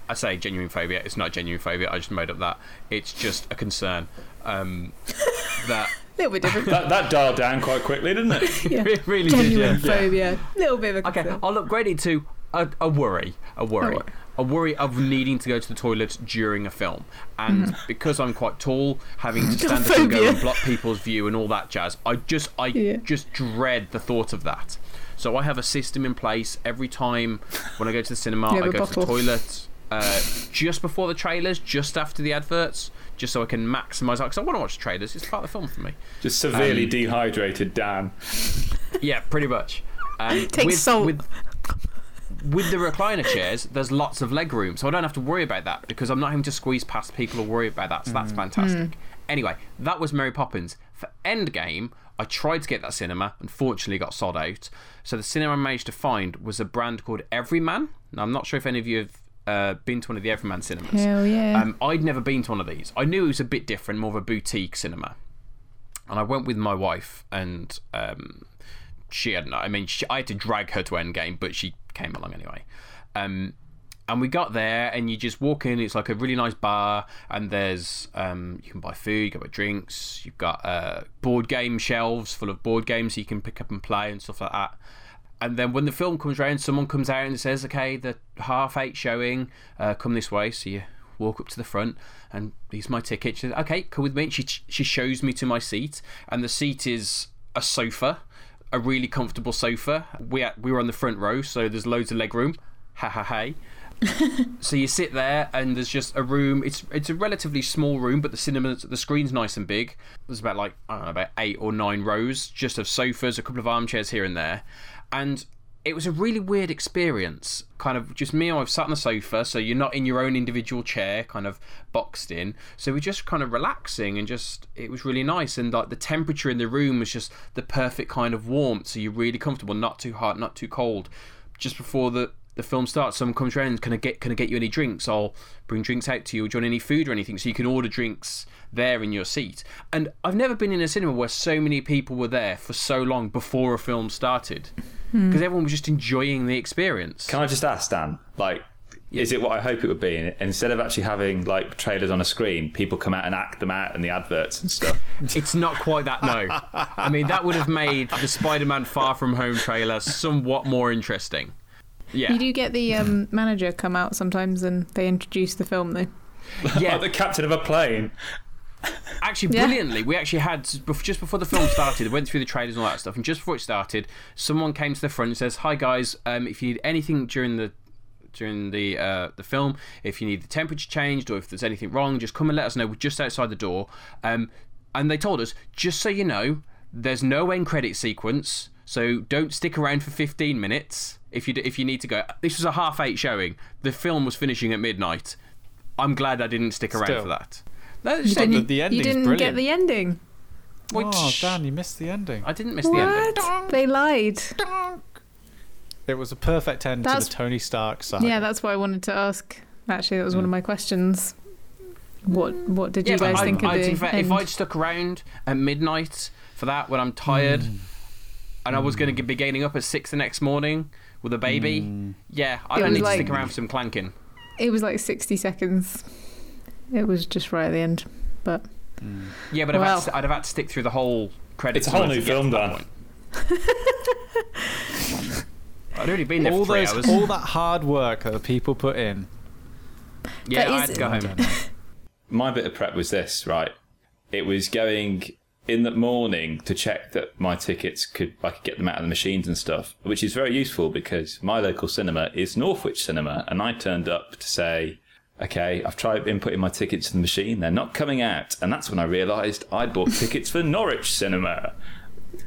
I say genuine phobia. It's not genuine phobia. I just made up that. It's just a concern. Um, that A little bit different. That, that dialed down quite quickly, didn't it? Yeah. it really did. Genuine Yeah. phobia. Little bit of a Okay. I'll upgrade it to a, a worry. A worry. worry. A worry of needing to go to the toilet during a film. And because I'm quite tall, having to stand up and go and block people's view and all that jazz, I just I Yeah. just dread the thought of that. So I have a system in place every time when I go to the cinema, You have I a go to the bottle. toilet uh, just before the trailers, just after the adverts, just so I can maximise that. Because I want to watch the trailers. It's part of the film for me. Just severely Um, dehydrated Dan. Yeah, pretty much. Um, Take with, salt. With, with the recliner chairs, there's lots of leg room, so I don't have to worry about that because I'm not having to squeeze past people or worry about that. So that's fantastic. Anyway, that was Mary Poppins. For Endgame, I tried to get that cinema, unfortunately got sold out. So the cinema I managed to find was a brand called Everyman. Now, I'm not sure if any of you have uh, been to one of the Everyman cinemas. Hell yeah. Um, I'd never been to one of these. I knew it was a bit different, more of a boutique cinema. And I went with my wife, and um, she had no. I mean, she, I had to drag her to Endgame, but she came along anyway. Um, and we got there, and you just walk in. It's like a really nice bar, and there's um, you can buy food, you can buy drinks. You've got uh, board game shelves full of board games, you can pick up and play and stuff like that. And then when the film comes around, someone comes out and says, "Okay, the half eight showing, uh, come this way." So you walk up to the front, and here's my ticket. She says, "Okay, come with me." She she shows me to my seat, and the seat is a sofa, a really comfortable sofa. We had, we were on the front row, so there's loads of leg room. Ha ha ha. so you sit there and there's just a room it's it's a relatively small room but the cinema the screen's nice and big there's about like i don't know about eight or nine rows just of sofas a couple of armchairs here and there and it was a really weird experience kind of just me and i've sat on the sofa so you're not in your own individual chair kind of boxed in so we're just kind of relaxing and just it was really nice and like the temperature in the room was just the perfect kind of warmth so you're really comfortable not too hot not too cold just before the the film starts, someone comes around, can I get can I get you any drinks? I'll bring drinks out to you. Do you want any food or anything? So you can order drinks there in your seat. And I've never been in a cinema where so many people were there for so long before a film started. Because everyone was just enjoying the experience. Can I just ask, Dan? Like, is it what I hope it would be? And Instead of actually having like trailers on a screen, people come out and act them out in the adverts and stuff. It's not quite that, no. I mean, that would have made the Spider Man Far From Home trailer somewhat more interesting. Yeah. You do get the um, manager come out sometimes and they introduce the film though. yeah. like the captain of a plane. Actually, Yeah. brilliantly, we actually had just before the film started. went through the trailers and all that stuff, and just before it started, someone came to the front and says, "Hi guys, um, if you need anything during the during the uh, the film, if you need the temperature changed or if there's anything wrong, just come and let us know. We're just outside the door." Um, and they told us, just so you know, there's no end credit sequence, so don't stick around for 15 minutes if you d- if you need to go. This was a half eight showing. The film was finishing at midnight. I'm glad I didn't stick around Still. for that. No, You it's not- didn't, the you didn't brilliant. get the ending. Wait, oh. Dan, you missed the ending. I didn't miss the ending. What? They lied. It was a perfect end to the Tony Stark side. Yeah, that's what I wanted to ask. Actually, that was one of mm. my questions. What What did you but guys I- think of I- the to end? If I'd stuck around at midnight for that when I'm tired, mm. and I was going mm. to be getting up at six the next morning with a baby, yeah, I don't need like- to stick around for some clanking. It was like 60 seconds. It was just right at the end. But mm. Yeah, but I've had to, I'd have had to stick through the whole credits. It's a whole new film, that Dan. I'd already been there all for three those, hours. all that hard work that the people put in. yeah, That I is- had to go home. my bit of prep was this, right? It was going in the morning to check that my tickets could I could get them out of the machines and stuff, which is very useful because my local cinema is Northwich Cinema, and I turned up to say, okay, I've tried inputting my tickets to the machine, they're not coming out, and that's when I realised I'd bought tickets for Norwich Cinema.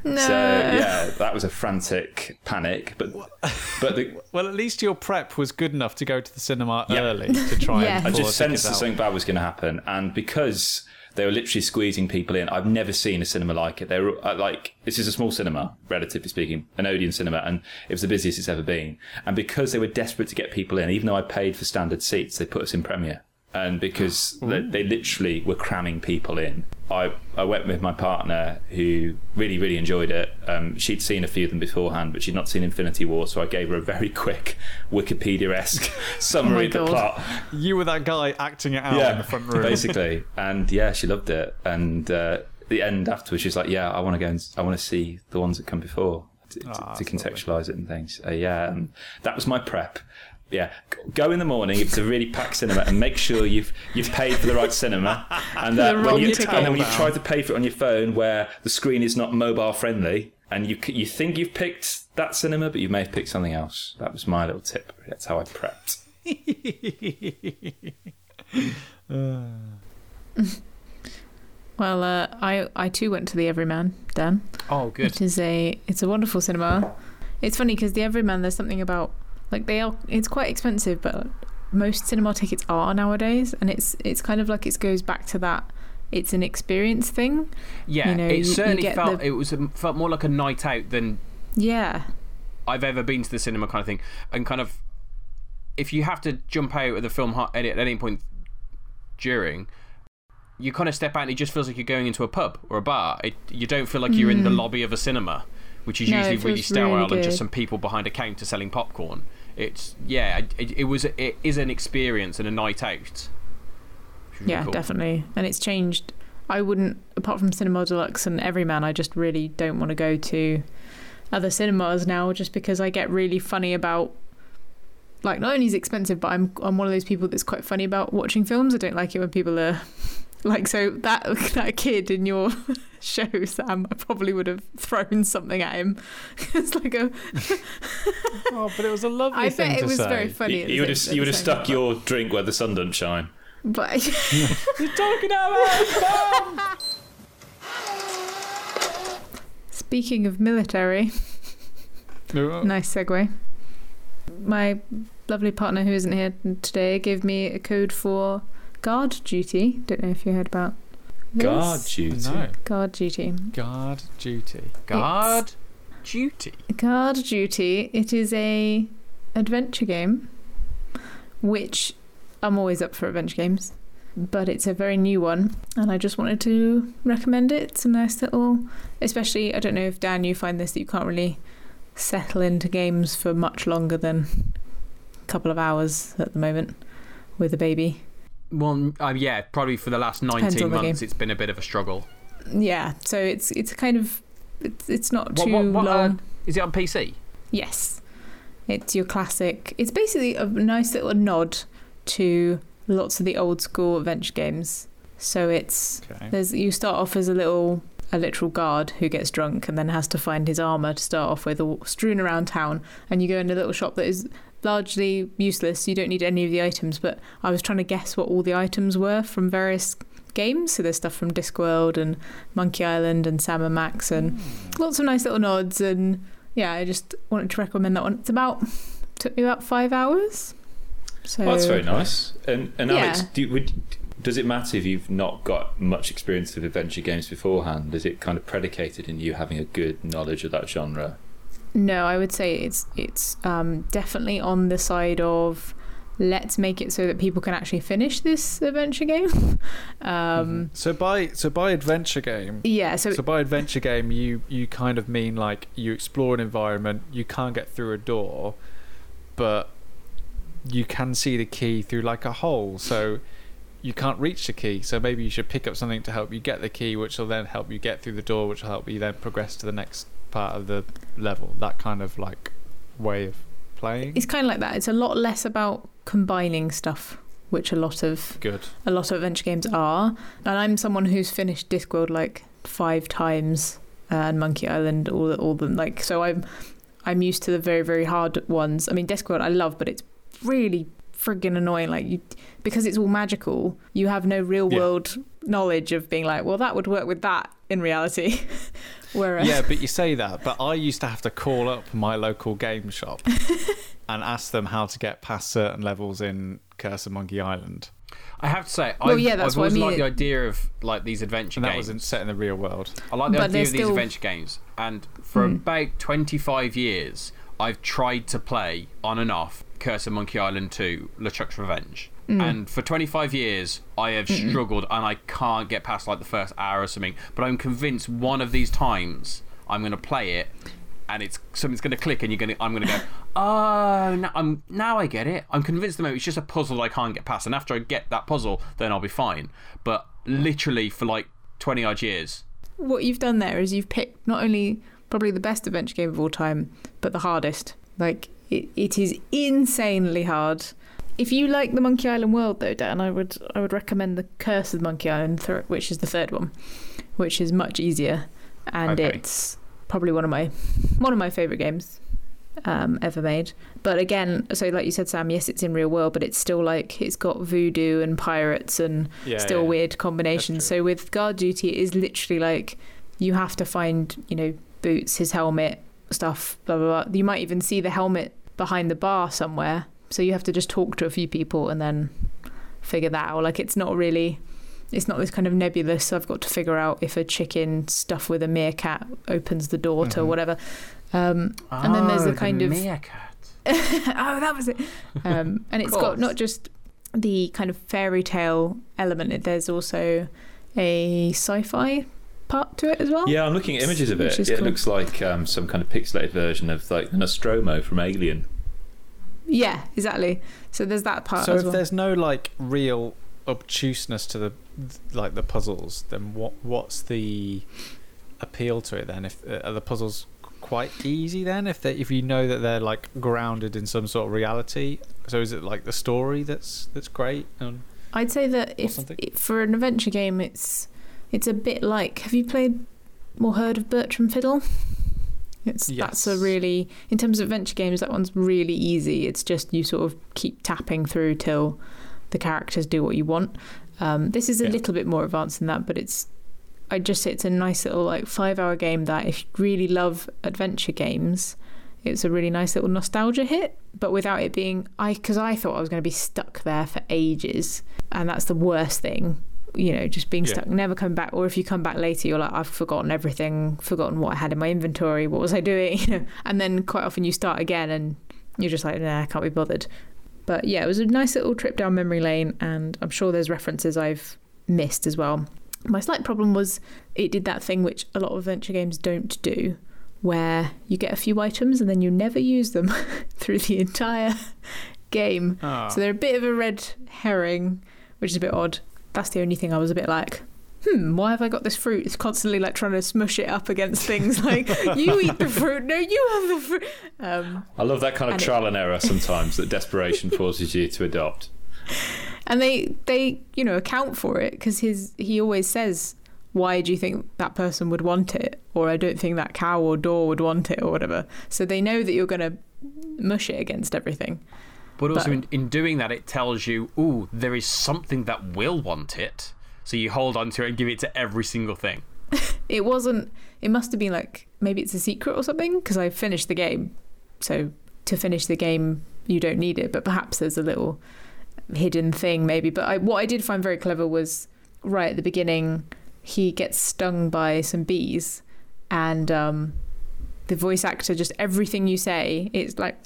No. So yeah, that was a frantic panic, but but the, Well, at least your prep was good enough to go to the cinema Yeah. early to try Yeah. and I pull just the sensed that something bad was going to happen, and because they were literally squeezing people in, I've never seen a cinema like it. They were uh, like, this is a small cinema, relatively speaking, an Odeon cinema, and it was the busiest it's ever been. And because they were desperate to get people in, even though I paid for standard seats, they put us in premiere. And because they, they literally were cramming people in, I, I went with my partner who really, really enjoyed it. Um, she'd seen a few of them beforehand, but she'd not seen Infinity War, so I gave her a very quick Wikipedia esque summary of the plot You were that guy acting it out in the front room. basically. And yeah, she loved it. And uh, the end afterwards, she's like, "Yeah, I want to go and I want to see the ones that come before to, to, Ah, to contextualize it and things." Uh, yeah, and that was my prep. Yeah, go in the morning if it's a really packed cinema and make sure you've you've paid for the right cinema, and that when you ticket. and then when you try to pay for it on your phone where the screen is not mobile friendly, and you you think you've picked that cinema, but you may have picked something else. That was my little tip. That's how I prepped. Well, uh, I I too went to the Everyman, Dan. Oh, good. It is a it's a wonderful cinema. It's funny because the Everyman, there's something about like they are. It's quite expensive, but most cinema tickets are nowadays, and it's it's kind of like it goes back to that. It's an experience thing. Yeah, you know, it you- you certainly get felt the- it was felt more like a night out than Yeah, I've ever been to the cinema kind of thing. And kind of, if you have to jump out of the film at at any point during, you kind of step out and it just feels like you're going into a pub or a bar. It, you don't feel like you're in the lobby of a cinema, which is Mm. No, usually really sterile really and just some people behind a counter selling popcorn. It's yeah, it, it was it is an experience and a night out. really yeah, cool. definitely, and it's changed. I wouldn't, apart from Cinema de Lux and Everyman, I just really don't want to go to other cinemas now, just because I get really funny about. Like, not only is it expensive, but I'm I'm one of those people that's quite funny about watching films. I don't like it when people are like so that that kid in your show, Sam. I probably would have thrown something at him. it's like a. Oh, but it was a lovely thing. I thing bet to it was say. very funny. You, you would have you would have stuck time. your drink where the sun doesn't shine. But You're talking about speaking of military. Uh, nice segue. My lovely partner who isn't here today gave me a code for guard duty. Don't know if you heard about this. Guard duty. No, Guard duty. guard duty. Guard duty. Guard duty. It is a adventure game, which I'm always up for adventure games, but it's a very new one, and I just wanted to recommend it. It's a nice little, especially I don't know if Dan you find this that you can't really settle into games for much longer than a couple of hours at the moment with a baby. Well, uh, yeah, probably for the last Depends 19 on the game. months, it's been a bit of a struggle. Yeah, so it's it's kind of it's, it's not What- too what- what, uh, long. Is it on PC? Yes. It's your classic. It's basically a nice little nod to lots of the old school adventure games. So it's Okay. there's you start off as a little a literal guard who gets drunk and then has to find his armor to start off with all strewn around town and you go in a little shop that is largely useless. You don't need any of the items, but I was trying to guess what all the items were from various games. So there's stuff from Discworld and Monkey Island and Sam and Max and hmm. lots of nice little nods and yeah, I just wanted to recommend that one. It's about took me about five hours. So that's very nice. And and Yeah. Alix, do, would, does it matter if you've not got much experience of adventure games beforehand? Is it kind of predicated in you having a good knowledge of that genre? No, I would say it's it's um, definitely on the side of let's make it so that people can actually finish this adventure game. um, So by so by adventure game, Yeah, so, so by adventure game, you you kind of mean like you explore an environment, you can't get through a door, but you can see the key through like a hole. So you can't reach the key, so maybe you should pick up something to help you get the key, which will then help you get through the door, which will help you then progress to the next part of the level. That kind of like way of playing. It's kind of like that. It's a lot less about combining stuff, which a lot of Good. a lot of adventure games are. And I'm someone who's finished Discworld like five times, uh, and Monkey Island, all the, all them. Like so, I'm I'm used to the very very hard ones. I mean, Discworld I love, but it's really friggin' annoying. Like you, because it's all magical, you have no real Yeah. world knowledge of being like, well, that would work with that in reality. Whereas, Yeah, but you say that, but I used to have to call up my local game shop and ask them how to get past certain levels in Curse of Monkey Island. I have to say, Well, I've, yeah, that's I've what I always mean. liked the idea of like these adventure And that games. was in, set in the real world. I like the But idea they're of these adventure games, and for Hmm. about 25 years, I've tried to play on and off Curse of Monkey Island 2, LeChuck's Revenge. Hmm. And for 25 years, I have struggled and I can't get past like the first hour or something. But I'm convinced one of these times I'm going to play it and it's something's going to click and you're going to I'm going to go, oh, now, I'm, now I get it. I'm convinced the moment it's just a puzzle I can't get past. And after I get that puzzle, then I'll be fine. But literally for like 20 odd years, what you've done there is you've picked not only probably the best adventure game of all time, but the hardest. Like it, it is insanely hard. If you like the Monkey Island world, though, Dan, I would I would recommend the Curse of Monkey Island, which is the third one, which is much easier, and Okay. it's probably one of my one of my favorite games um, ever made. But again, so like you said, Sam, yes, it's in real world, but it's still like it's got voodoo and pirates and Yeah, still yeah. weird combinations. So with guard duty, it is literally like you have to find, you know, boots, his helmet, stuff, blah blah blah. You might even see the helmet behind the bar somewhere. So you have to just talk to a few people and then figure that out. Like it's not really, it's not this kind of nebulous. so I've got to figure out if a chicken stuffed with a meerkat opens the door to Mhm. whatever. Um, And then there's Oh, a kind of- meerkat. oh, that was it. Um, and it's got not just the kind of fairy tale element. There's also a sci-fi part to it as well. Yeah, I'm looking at images of Which it. is It cool. looks like um, some kind of pixelated version of like Nostromo from Alien. Yeah, exactly. So there's that part So if well. there's no like real obtuseness to the like the puzzles, then what what's the appeal to it then? If uh, are the puzzles quite easy then? If they if you know that they're like grounded in some sort of reality, so is it like the story that's that's great? And I'd say that if it- for an adventure game, it's it's a bit like. Have you played or heard of Bertram Fiddle? It's that's a really in terms of adventure games. That one's really easy. It's just you sort of keep tapping through till the characters do what you want. Um, this is a Yeah. little bit more advanced than that, but it's I'd just say it's a nice little like five hour game that if you really love adventure games, it's a really nice little nostalgia hit, but without it being I because I thought I was going to be stuck there for ages, and that's the worst thing. You know, just being Yeah. stuck, never coming back, or if you come back later, you're like, I've forgotten everything, forgotten what I had in my inventory, what was I doing, you know, and then quite often you start again and you're just like, nah, I can't be bothered. But yeah, it was a nice little trip down memory lane, and I'm sure there's references I've missed as well. My slight problem was it did that thing which a lot of adventure games don't do, where you get a few items and then you never use them through the entire game. Ah. So they're a bit of a red herring, which is a bit odd. That's the only thing I was a bit like, hmm, why have I got this fruit? It's constantly like trying to smush it up against things. Like, you eat the fruit, no, you have the fruit. Um, I love that kind of And it- trial and error sometimes that desperation forces you to adopt. and they they you know account for it because his he always says why do you think that person would want it or i don't think that cow or door would want it or whatever so they know that you're going to mush it against everything But also, in, in doing that, it tells you, ooh, there is something that will want it. So you hold on to it and give it to every single thing. it wasn't it must have been like maybe it's a secret or something because i finished the game so to finish the game you don't need it but perhaps there's a little hidden thing maybe but I, what i did find very clever was right at the beginning he gets stung by some bees and um the voice actor just everything you say it's like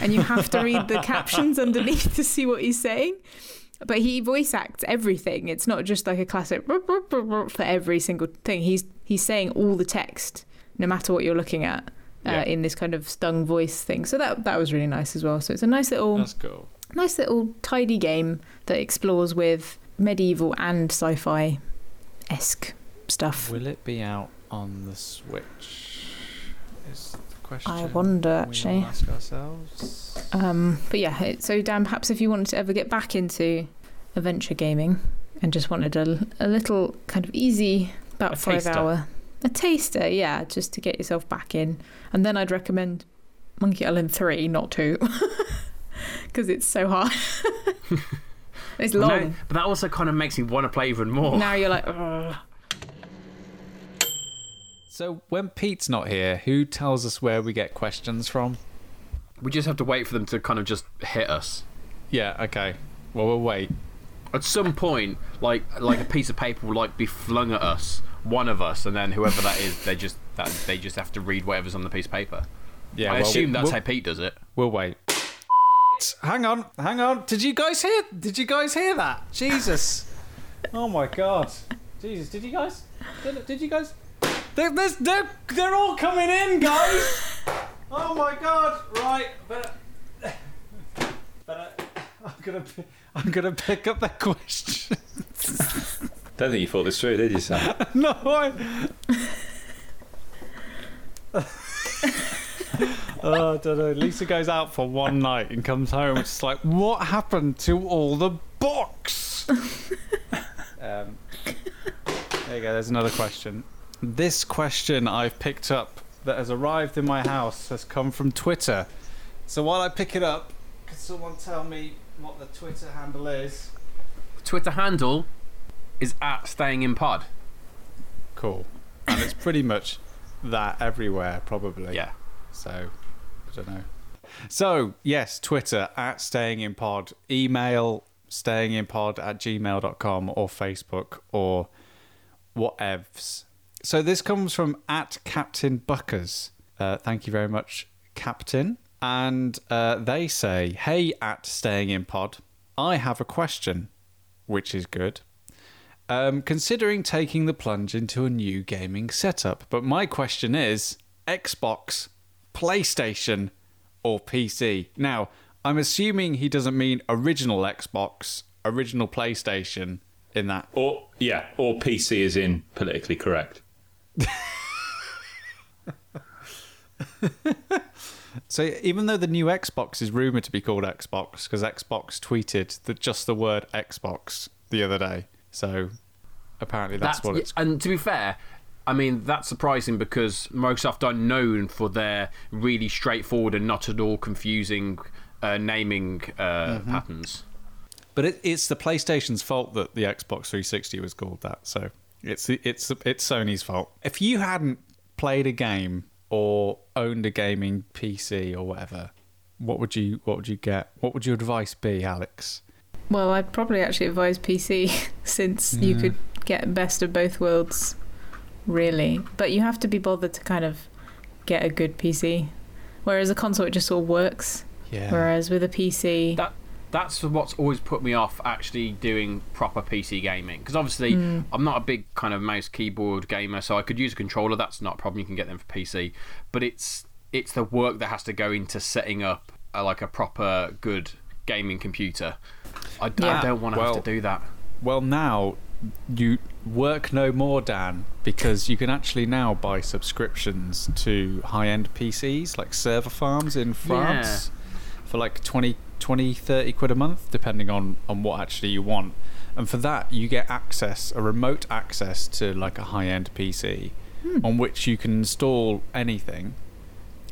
and you have to read the captions underneath to see what he's saying but he voice acts everything. It's not just like a classic for every single thing. He's he's saying all the text, no matter what you're looking at, uh, Yeah. in this kind of stung voice thing. So that that was really nice as well. So it's a nice little That's cool. nice little tidy game that explores with medieval and sci-fi esque stuff. Will it be out on the Switch? Is the question. I wonder we actually. all ask ourselves. Um, but yeah, it- so Dan, perhaps if you wanted to ever get back into adventure gaming and just wanted a, a little kind of easy, about A five taster. hour, a taster, yeah, just to get yourself back in. And then I'd recommend Monkey Island 3, not 2, because it's so hard. it's long. No, but that also kind of makes me want to play even more. Now you're like, "Ugh." So when Pete's not here, who tells us where we get questions from? We just have to wait for them to kind of just hit us. Yeah, okay. Well, we'll wait. At some point, like like a piece of paper will like be flung at us, one of us, and then whoever that is, they just that they just have to read whatever's on the piece of paper. Yeah, I well, assume that's we'll, how Pete does it. we'll wait. Hang on, hang on. Did you guys hear? Did you guys hear that? Jesus! Oh my God! Jesus! Did you guys? Did, did you guys? They're, there's- they're, they're all coming in, guys! Oh my God! Right, but but I'm gonna pi- I'm gonna pick up that question. Don't think you thought this through, did you, Sam? no, I. oh, I don't know. Lisa goes out for one night and comes home. It's like, what happened to all the books? um, there you go. There's another question. This question I've picked up that has arrived in my house has come from Twitter. So while I pick it up, can someone tell me what the Twitter handle is? Twitter handle is at staying in pod. Cool. And it's pretty much that everywhere, probably. Yeah. So, I don't know. So, yes, Twitter at staying in pod, email staying in pod at gmail.com or Facebook or whatevs. So, this comes from at Captain Buckers. Uh, thank you very much, Captain. And uh, they say, Hey, at staying in pod, I have a question, which is good. Um, considering taking the plunge into a new gaming setup. But my question is Xbox, PlayStation, or PC? Now, I'm assuming he doesn't mean original Xbox, original PlayStation in that. Or yeah, or PC is in politically correct. So even though the new Xbox is rumored to be called Xbox, because Xbox tweeted that just the word Xbox the other day. So apparently that's, what yeah, it's. And to be fair, I mean that's surprising because Microsoft are known for their really straightforward and not at all confusing uh, naming uh, Mm-hmm. patterns. But it, it's the PlayStation's fault that the Xbox 360 was called that. So it's it's it's Sony's fault. If you hadn't played a game or owned a gaming PC or whatever, what would you what would you get? What would your advice be, Alix? well, I'd probably actually advise PC since you could get best of both worlds, really. But you have to be bothered to kind of get a good PC. Whereas a console, it just all works. Yeah. Whereas with a PC, That that's what's always put me off actually doing proper PC gaming because obviously hmm. I'm not a big kind of mouse keyboard gamer, so I could use a controller. That's not a problem. You can get them for PC, but it's it's the work that has to go into setting up a, like a proper good gaming computer. I, Yeah. don't want to Well- have to do that. Well, now you work no more, Dan, because you can actually now buy subscriptions to high-end PCs like server farms in France for like 20, 20, 30 quid a month, depending on on what actually you want. And for that, you get access, a remote access to like a high-end PC, hmm. on which you can install anything.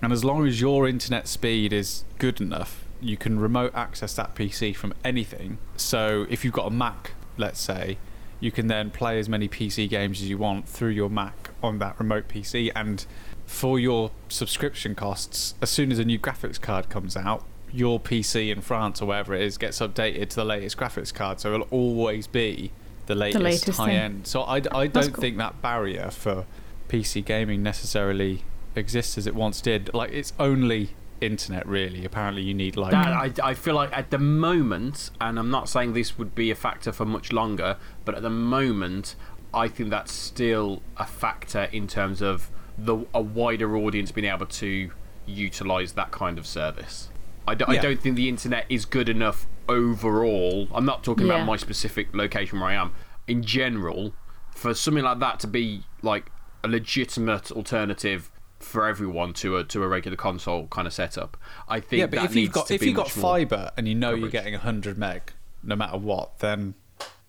And as long as your internet speed is good enough, you can remote access that PC from anything. So if you've got a Mac, let's say, you can then play as many PC games as you want through your Mac on that remote PC. And for your subscription costs, as soon as a new graphics card comes out, your PC in France or wherever it is gets updated to the latest graphics card. So it'll always be the latest, latest high thing. end. So I, I don't cool. think that barrier for PC gaming necessarily exists as it once did. Like it's only internet really. Apparently you need like That, I, I feel like at the moment, and I'm not saying this would be a factor for much longer, but at the moment, I think that's still a factor in terms of the a wider audience being able to utilize that kind of service. I, do, I Yeah. don't think the internet is good enough overall. I'm not talking Yeah. about my specific location where I am. In general, for something like that to be like a legitimate alternative for everyone to a to a regular console kind of setup, I think Yeah, but that if needs you've got if you've got fiber and you know coverage. you're getting 100 meg no matter what, then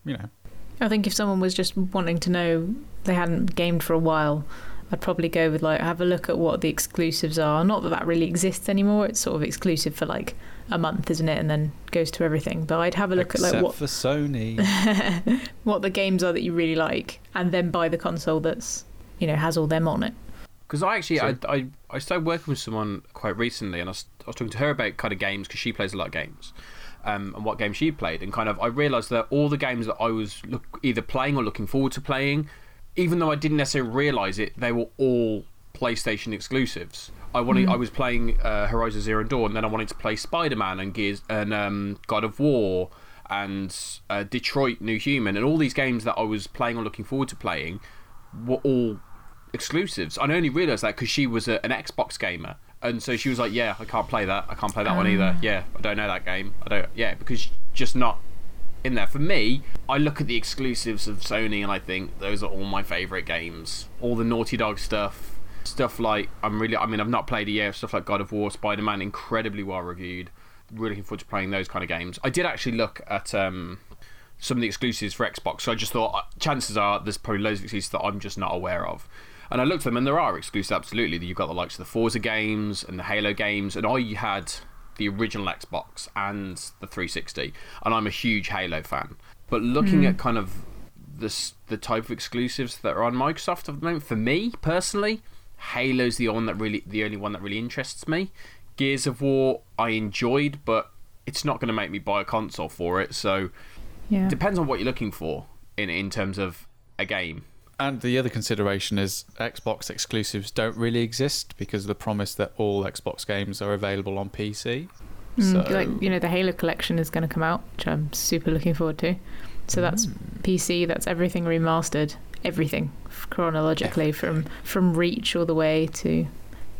you know. I think if someone was just wanting to know they hadn't gamed for a while, I'd probably go with like have a look at what the exclusives are. Not that that really exists anymore. It's sort of exclusive for like a month, isn't it? And then goes to everything. But I'd have a look Except at like what for Sony. what the games are that you really like, and then buy the console that's you know has all them on it. Because I actually, I, I, I started working with someone quite recently, and I was, I was talking to her about kind of games because she plays a lot of games, um, and what games she played, and kind of I realised that all the games that I was look, either playing or looking forward to playing, even though I didn't necessarily realise it, they were all PlayStation exclusives. I wanted, I was playing uh, Horizon Zero Dawn, and then I wanted to play Spider Man and Gears and um, God of War and uh, Detroit New Human, and all these games that I was playing or looking forward to playing were all exclusives. I only realised that because she was a, an Xbox gamer, and so she was like, "Yeah, I can't play that. I can't play that one either. Yeah, I don't know that game. I don't. Yeah, because just not in there. For me, I look at the exclusives of Sony, and I think those are all my favourite games. All the Naughty Dog stuff, stuff like I'm really. I mean, I've not played it yet. Stuff like God of War, Spider Man, incredibly well reviewed. Really looking forward to playing those kind of games. I did actually look at. Um, some of the exclusives for Xbox. So I just thought, uh, chances are there's probably loads of exclusives that I'm just not aware of. And I looked at them, and there are exclusives, absolutely. You've got the likes of the Forza games and the Halo games, and I had the original Xbox and the 360, and I'm a huge Halo fan. But looking hmm. at kind of this, the type of exclusives that are on Microsoft at the moment, for me personally, Halo's the one that really, the only one that really interests me. Gears of War, I enjoyed, but it's not going to make me buy a console for it. So Yeah. depends on what you're looking for in in terms of a game. And the other consideration is Xbox exclusives don't really exist because of the promise that all Xbox games are available on PC. Mm, So, like you know, the Halo collection is going to come out, which I'm super looking forward to. So that's PC. That's everything remastered, everything chronologically from from Reach all the way to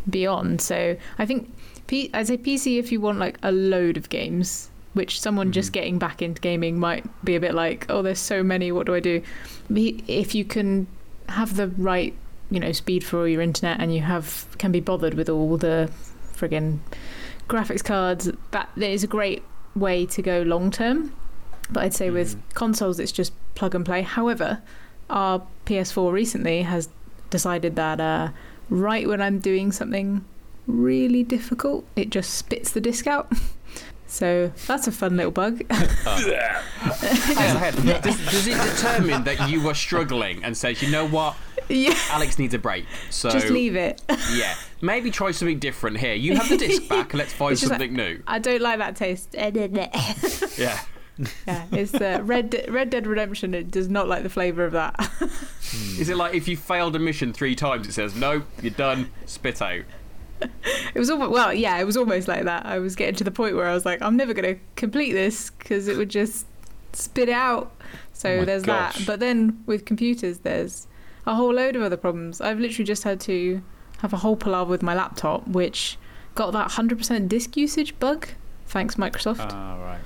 beyond. So I think P- I'd say PC if you want like a load of games, which someone just getting back into gaming might be a bit like, oh, there's so many. What do I do? If you can have the right, you know, speed for all your internet, and you have can be bothered with all the friggin' graphics cards, that is a great way to go long term. But I'd say with consoles, it's just plug and play. However, our PS4 recently has decided that uh, right when I'm doing something really difficult, it just spits the disc out. So that's a fun little bug. does, does it determine that you were struggling and says, you know what, yeah, Alix needs a break? So just leave it. yeah, maybe try something different here. You have the disc back, let's find It's just something new. I don't like that taste. yeah, Yeah. it's uh, Red De- Red Dead Redemption. It does not like the flavour of that. Is it like if you failed a mission three times, it says no, you're done, spit out. It was almost well, yeah, it was almost like that. I was getting to the point where I was like, I'm never going to complete this because it would just spit out. So Oh there's gosh. that. But then with computers, there's a whole load of other problems. I've literally just had to have a whole palaver with my laptop, which got that 100% disk usage bug. Thanks, Microsoft. Ah, right.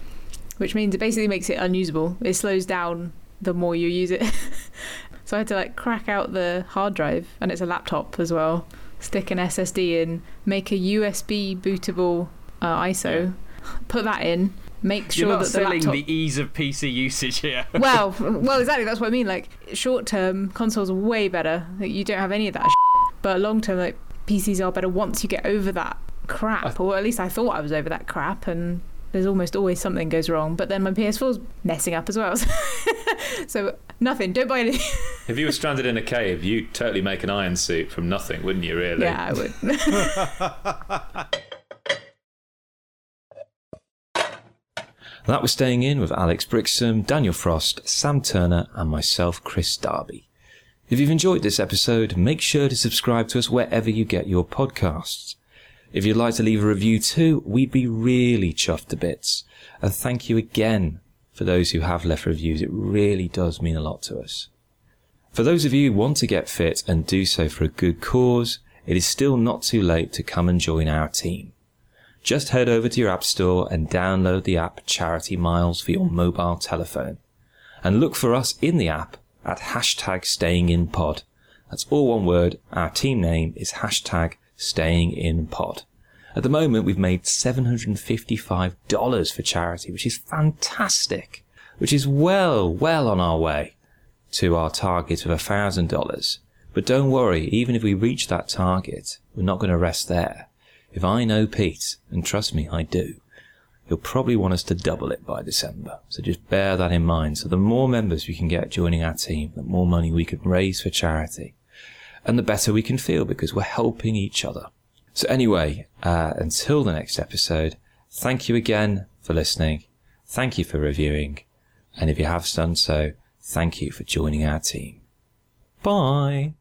which means it basically makes it unusable. It slows down the more you use it. so I had to like crack out the hard drive, and it's a laptop as well. Stick an SSD in, make a USB bootable uh, ISO, put that in, make sure you're not that the selling laptop. the ease of PC usage here. well, well, exactly. That's what I mean. Like short term, consoles are way better. Like, you don't have any of that. Shit. But long term, like PCs are better once you get over that crap, or at least I thought I was over that crap, and there's almost always something goes wrong. But then my PS4's messing up as well. so nothing. Don't buy anything. If you were stranded in a cave, you'd totally make an iron suit from nothing, wouldn't you, really? yeah, I would. That was Staying In with Alix Brixham, Daniel Frost, Sam Turner, and myself, Kris Darby. If you've enjoyed this episode, make sure to subscribe to us wherever you get your podcasts. If you'd like to leave a review too, we'd be really chuffed to bits. And thank you again for those who have left reviews. It really does mean a lot to us. For those of you who want to get fit and do so for a good cause, it is still not too late to come and join our team. just head over to your App Store and download the app Charity Miles for your mobile telephone. And look for us in the app at hashtag stayinginpod. That's all one word. Our team name is hashtag stayinginpod. At the moment, we've made $755 for charity, which is fantastic, which is well, well on our way to our target of $1,000. But don't worry, even if we reach that target, we're not going to rest there. If I know Pete, and trust me, I do, he'll probably want us to double it by December. So just bear that in mind. So the more members we can get joining our team, the more money we can raise for charity. And the better we can feel because we're helping each other. So anyway, uh, until the next episode, thank you again for listening. Thank you for reviewing. And if you have done so, thank you for joining our team. Bye.